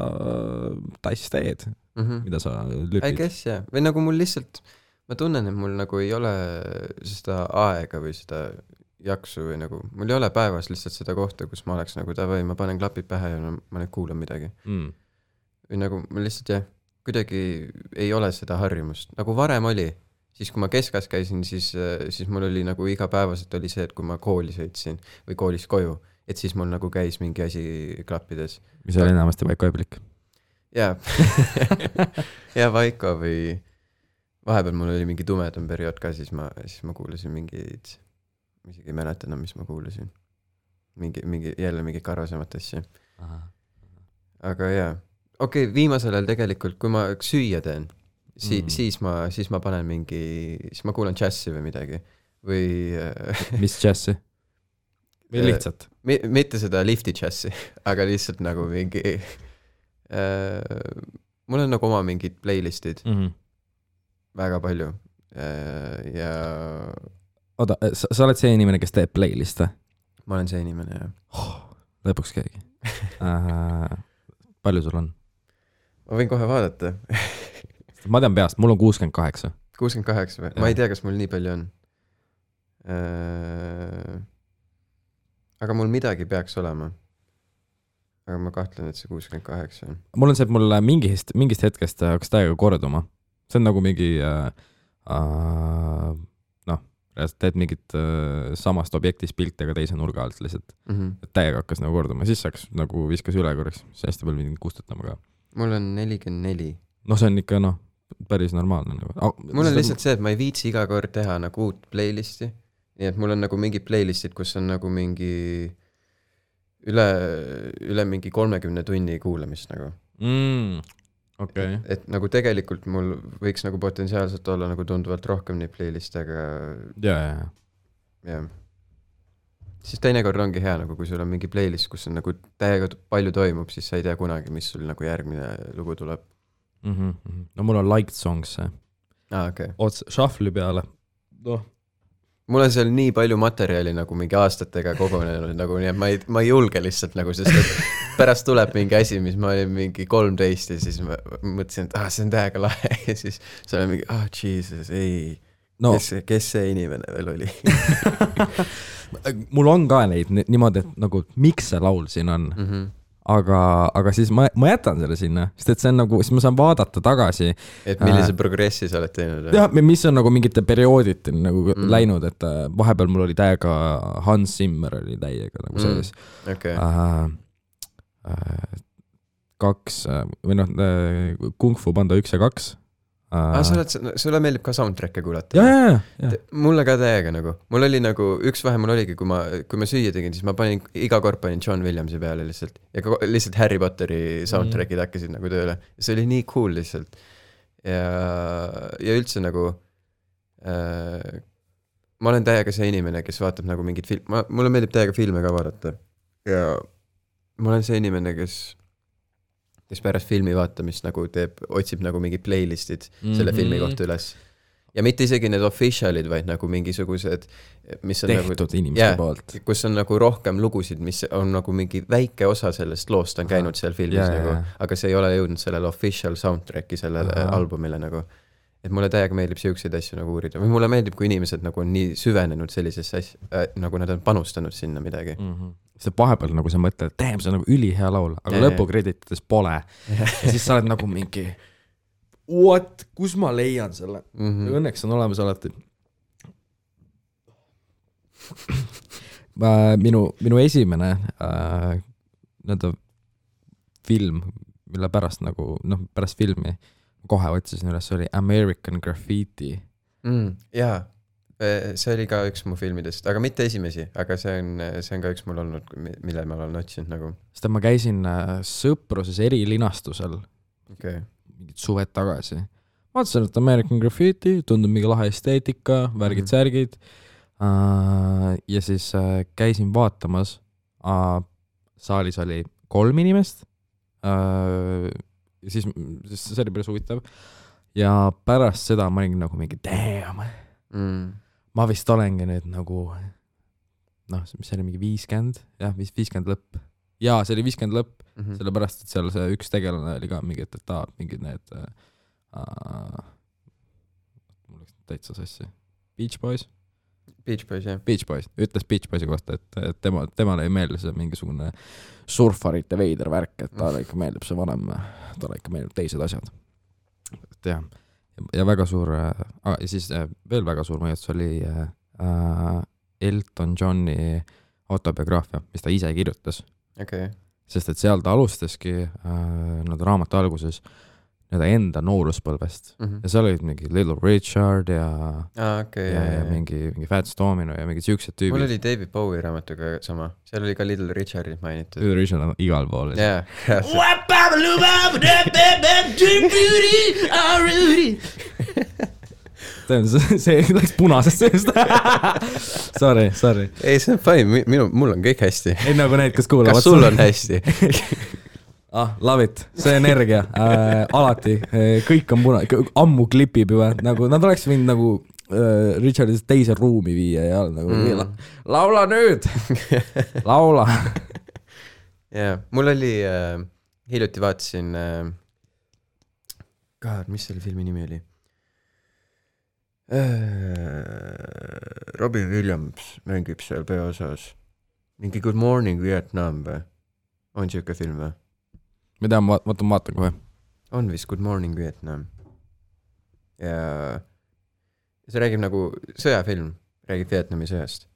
tass teed, Mhm. mida sa I lüpid. guess jah, või nagu mul lihtsalt, ma tunnen, et mul nagu ei ole seda aega või seda jaksu või nagu, mul ei ole päevas lihtsalt seda kohta, kus ma oleks nagu davai, ma panen klapid pähe ja no, ma nüüd kuulan midagi. Mm. või nagu ma lihtsalt jah, kuidagi ei ole seda harjumust, nagu varem oli, siis kui ma keskas käisin, siis, siis mul oli nagu igapäevaselt oli see, et kui ma kooli sõitsin või koolist koju, et siis mul nagu käis mingi asi klappides. mis oli enamasti Vaiko Eblik. jaa, [laughs] [laughs] ja Vaiko või vahepeal mul oli mingi tumedam periood ka, siis ma, siis ma kuulasin mingeid, ma isegi ei mäleta enam, mis ma kuulasin. mingi, mingi jälle mingit karvasemat asja, aga jaa, okei okay,, viimasel ajal tegelikult, kui ma süüa teen, si- Mm. siis ma, siis ma panen mingi, siis ma kuulan džässi või midagi või äh, mis džässi? või lihtsalt? mi-, mitte seda lifti džässi, aga lihtsalt nagu mingi äh,, mul on nagu oma mingid playlist'id Mm -hmm. väga palju äh, ja oota, sa, sa oled see inimene, kes teeb playlist'e? ma olen see inimene jah. lõpuks keegi uh. [laughs] palju sul on? ma võin kohe vaadata, [laughs] ma tean peast, mul on kuuskümmend kaheksa. kuuskümmend kaheksa või, ma ei tea, kas mul nii palju on äh,. aga mul midagi peaks olema. aga ma kahtlen, et see kuuskümmend kaheksa on. mul on see, et mul mingist, mingist hetkest äh, hakkas täiega korduma. see on nagu mingi äh, äh, noh, teed mingit äh, samast objektist pilti, aga teise nurga alt lihtsalt. Mm -hmm. täiega hakkas nagu korduma, siis hakkas nagu viskas üle korraks, siis hästi palju pidin kustutama ka. mul on nelikümmend neli. noh, see on ikka noh, päris normaalne nagu. mul on lihtsalt see, et ma ei viitsi iga kord teha nagu uut playlist'i. nii et mul on nagu mingid playlist'id, kus on nagu mingi üle, üle mingi kolmekümne tunni kuulamist nagu. mm,. okay., et nagu tegelikult mul võiks nagu potentsiaalselt olla nagu tunduvalt rohkem neid playlist'e, aga ja, ja, ja. jah. siis teinekord ongi hea nagu, kui sul on mingi playlist, kus on nagu täiega palju toimub, siis sa ei tea kunagi, mis sul nagu järgmine lugu tuleb. Mm -hmm. no mul on liked songs see, okei okay.. otse shuffle'i peale. noh, mul on seal nii palju materjali nagu mingi aastatega kogunenud nagu nii, et ma ei, ma ei julge lihtsalt nagu, sest et pärast tuleb mingi asi, mis ma olin mingi kolmteist ja siis ma mõtlesin, et ah, see on täiega lahe ja siis sa oled mingi, ah oh, jesus, ei no kes, kes see inimene veel oli [laughs] mul on ka neid ni- niimoodi, et nagu miks see laul siin on, mm? -hmm. aga, aga siis ma, ma jätan selle sinna, sest et see on nagu, siis ma saan vaadata tagasi et millise Äh. progressi sa oled teinud? jah, mis on nagu mingite periooditeni nagu Mm. mm. läinud, et äh, vahepeal mul oli täiega Hans Zimmer oli täiega nagu Mm. sees okei, äh,. Äh, kaks äh, või noh äh,, Kung Fu Panda üks ja kaks aa, sa oled, sulle meeldib ka soundtrack'e kuulata? ja, ja, ja, ja, mulle ka täiega nagu, mul oli nagu üks vahe mul oligi, kui ma, kui ma süüa tegin, siis ma panin iga kord panin John Williamsi peale lihtsalt ja ka, lihtsalt Harry Potteri soundtrack'id hakkasid nagu tööle, see oli nii cool lihtsalt. ja, ja üldse nagu äh,. ma olen täiega see inimene, kes vaatab nagu mingit film-, ma, mulle meeldib täiega filme ka vaadata ja ma olen see inimene, kes, kes pärast filmi vaatamist nagu teeb, otsib nagu mingid playlist'id selle mm -hmm. filmi kohta üles. ja mitte isegi need official'id, vaid nagu mingisugused, mis on tehtud nagu, inimeste jaa. poolt. kus on nagu rohkem lugusid, mis on nagu mingi väike osa sellest loost on käinud seal filmis Jaa, nagu jaa., aga see ei ole jõudnud sellele official soundtrack'i sellele Ahah. albumile nagu. Et mulle täiega meeldib siukseid asju nagu uurida või mulle meeldib, kui inimesed nagu on nii süvenenud sellisesse asja äh,, nagu nad on panustanud sinna midagi. sest vahepeal nagu sa mõtled, et damn, see on nagu ülihea laul, aga lõpukreditites pole. ja siis sa oled nagu mingi what, kus ma leian selle? Mm õnneks on olemas alati. minu, minu esimene äh, nii-öelda film, mille pärast nagu noh, pärast filmi kohe otsisin üles, oli American Graffiti. mm,. jaa, see oli ka üks mu filmidest, aga mitte esimesi, aga see on, see on ka üks mul olnud, mille ma olen otsinud nagu, sest ma käisin äh, Sõpruses erilinastusel okay.. mingid suved tagasi. vaatasin, et American Graffiti tundub mingi lahe esteetika, värgid-särgid uh,. ja siis uh, käisin vaatamas uh,. saalis oli kolm inimest. Ja siis, siis see oli päris huvitav. ja pärast seda ma olin nagu mingi damn, Mm. ma vist olengi nüüd nagu noh, mis see oli, mingi viiskümmend, jah, vist viiskümmend lõpp. jaa, see oli viiskümmend lõpp, Mm -hmm. sellepärast et seal see üks tegelane oli ka mingi, et, et aa, mingid need äh, äh, mul läks täitsa sassi. Beach Boys, Beach Boys jah. Beach Boys, ütles Beach Boysi kohta, et, tema, temale ei meeldi see mingisugune surfarite veider värk, et talle ikka meeldib see vanem, talle ikka meeldib teised asjad. et jah, ja väga suur äh,, ja siis äh, veel väga suur mõjutus oli äh, äh, Elton Johni autobiograafia, mis ta ise kirjutas okay.. sest et seal ta alustaski äh, nii-öelda raamatu alguses nii-öelda enda nooruspõlvest Mm -hmm. ja seal olid mingi Little Richard ja aa, okei, ja, ja, ja mingi, mingi Fats Domino ja mingid siuksed mul tüübid. oli David Bowie raamatuga sama, seal oli ka Little Richardit mainitud. Little Richard on igal pool. jaa, see, see läks punasest seest [laughs] Sorry, sorry. ei see on fine, minu, mul on kõik hästi. ei nagu need, kes kuulavad. kas sul on hästi? [laughs] ah, love it, see energia äh,, alati äh,, kõik on puna-, ammu klipib juba, nagu nad oleks võinud nagu äh, Richardit teise ruumi viia ja nagu mm. Mm. laula nüüd, laula. jaa, mul oli äh,, hiljuti vaatasin äh,, God, mis selle filmi nimi oli äh,? Robin Williams mängib seal peaosas. mingi Good Morning Vietnam või? on siuke film või? Ma tean, ma vaatan, vaatan kohe. on vist Good Morning Vietnam. ja see räägib nagu sõjafilm, räägib Vietnami sõjast.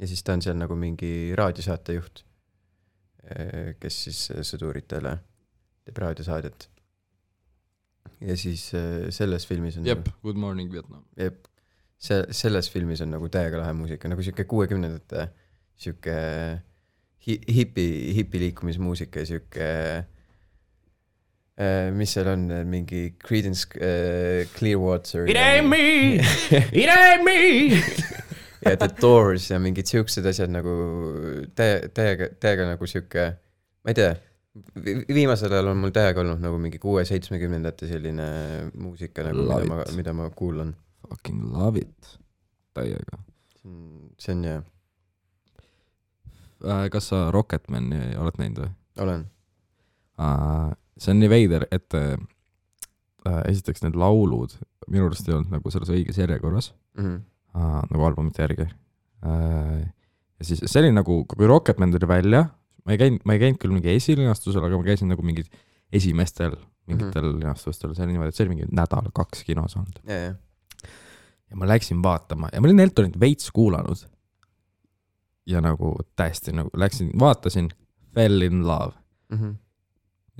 ja siis ta on seal nagu mingi raadiosaatejuht, kes siis sõduritele teeb raadiosaadet. ja siis äh, selles filmis on jep, Good Morning Vietnam. jep, see, selles filmis on nagu täiega lahe muusika, nagu sihuke kuuekümnendate sihuke hi-, hipi, hipiliikumismuusika ja sihuke äh, mis seal on, mingi Creedence äh, Clearwater. [laughs] It ain't me, it ain't me. ja The Doors ja mingid siuksed asjad nagu täie, täiega, täiega nagu sihuke, ma ei tea, viimasel ajal on mul täiega olnud nagu mingi kuue-seitsmekümnendate selline muusika nagu, mida Love ma it., mida ma kuulan. Fucking love it, täiega. see on Äh, kas sa Rocketmani oled näinud või? olen. See on nii veider, et äh, esiteks need laulud minu arust ei olnud nagu selles õiges järjekorras Mhm. äh, nagu albumite järgi äh,. ja siis see oli nagu, kui Rocketman tuli välja, ma ei käinud, ma ei käinud küll mingi esilinastusel, aga ma käisin nagu mingid esimestel mingitel mm -hmm. linastustel, see oli niimoodi, et see oli mingi nädal-kaks kinos olnud. ja, ja, ja ma läksin vaatama ja ma olin Eltonit veits kuulanud. ja nagu täiesti nagu läksin, vaatasin, fell in love Mhm.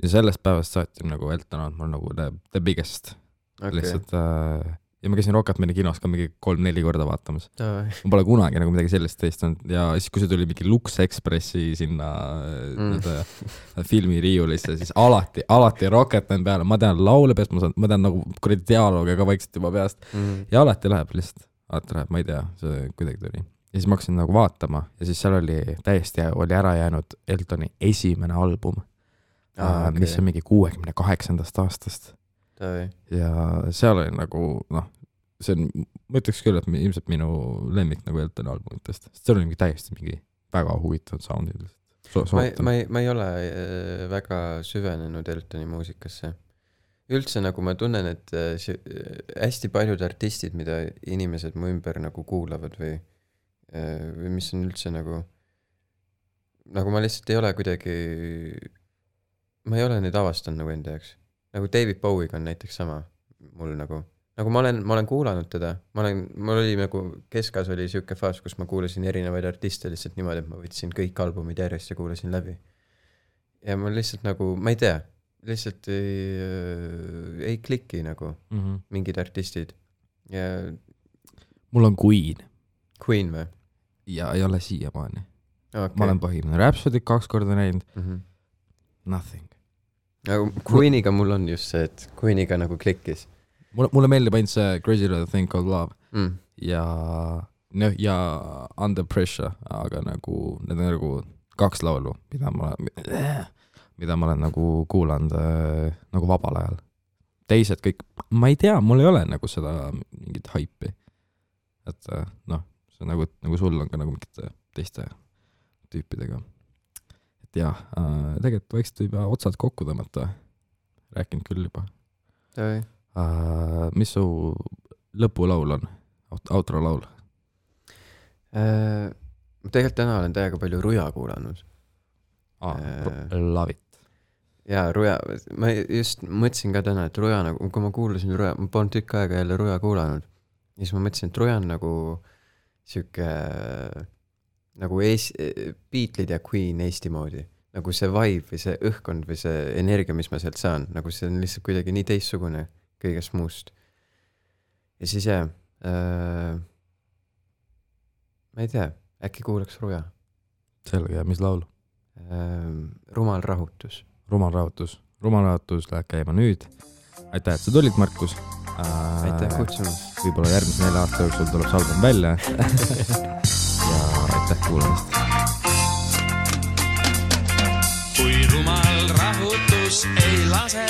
Ja sellest päevast saati on nagu Elton olnud mul nagu the, the biggest okei, lihtsalt äh, ja ma käisin Rocketmani kinos ka mingi kolm-neli korda vaatamas. davai, ma pole kunagi nagu midagi sellist testinud ja siis, kui see tuli mingi Lux Expressi sinna Mm. mm. filmiriiulisse, siis alati, alati Rocketman peale, ma tean laule peast, ma saan, ma tean nagu kuradi dialoogi ka vaikselt juba peast ja alati läheb lihtsalt, alati läheb, ma ei tea, see kuidagi tuli. ja siis ma hakkasin nagu vaatama ja siis seal oli täiesti, oli ära jäänud Eltoni esimene album Aa, äh,, mis on mingi kuuekümne kaheksandast aastast ja seal oli nagu noh, see on, ma ütleks küll, et ilmselt minu lemmik nagu Eltoni albumitest, sest seal oli mingi täiesti mingi väga huvitavad sound'id lihtsalt so,. ma ei, ma ei, ma ei ole äh, väga süvenenud Eltoni muusikasse. üldse nagu ma tunnen, et äh, see, äh, hästi paljud artistid, mida inimesed mu ümber nagu kuulavad või, või mis on üldse nagu, nagu ma lihtsalt ei ole kuidagi, ma ei ole neid avastanud nagu enda jaoks. nagu David Bowie'ga on näiteks sama mul nagu, nagu ma olen, ma olen kuulanud teda, ma olen, mul oli nagu keskas oli siuke faas, kus ma kuulasin erinevaid artiste lihtsalt niimoodi, et ma võtsin kõik albumid järjest ja kuulasin läbi. ja ma lihtsalt nagu, ma ei tea, lihtsalt ei, ei kliki nagu mm. -hmm. mingid artistid ja mul on Queen Queen või ja ei ole siiamaani okay.? ma olen põhimõtteliselt Rhapsody't kaks korda näinud, mm. -hmm. nothing. Nagu Queeniga mul on just see, et Queeniga nagu klikkis mulle, mulle meeldib ainult see Crazy Little Thing Called Love mm.. ja noh, ja Under Pressure, aga nagu need on nagu kaks laulu, mida ma, mida ma olen nagu kuulanud äh, nagu vabal ajal. teised kõik, ma ei tea, mul ei ole nagu seda mingit haipi. et äh, noh, see on nagu, nagu sul on ka nagu mingite teiste tüüpidega. Et jah äh,, tegelikult võib juba otsad kokku tõmmata. rääkinud küll juba äh,. mis su lõpulaul on, outro laul? Äh, ma tegelikult täna olen täiega palju Ruja kuulanud ah, Äh.. Love it. jaa, Ruja, ma just mõtlesin ka täna, et Ruja nagu, kui ma kuulasin Ruja, ma polnud tükk aega jälle Ruja kuulanud. ja siis ma mõtlesin, et Ruja on nagu sihuke nagu ees-, Beatlesid ja Queen Eesti moodi. nagu see vibe või see õhkkond või see energia, mis ma sealt saan, nagu see on lihtsalt kuidagi nii teistsugune kõigest muust. ja siis jah äh,, ma ei tea, äkki kuulaks Ruja selge, mis laul? äh,. rumal rahutus rumal rahutus. rumal rahutus läheb käima nüüd. aitäh, et sa tulid, Markus äh,. aitäh kutsumast. võib-olla järgmise nelja aasta jooksul tuleb see album välja ja [laughs] aitäh kuulamast. kui rumal rahutus ei lase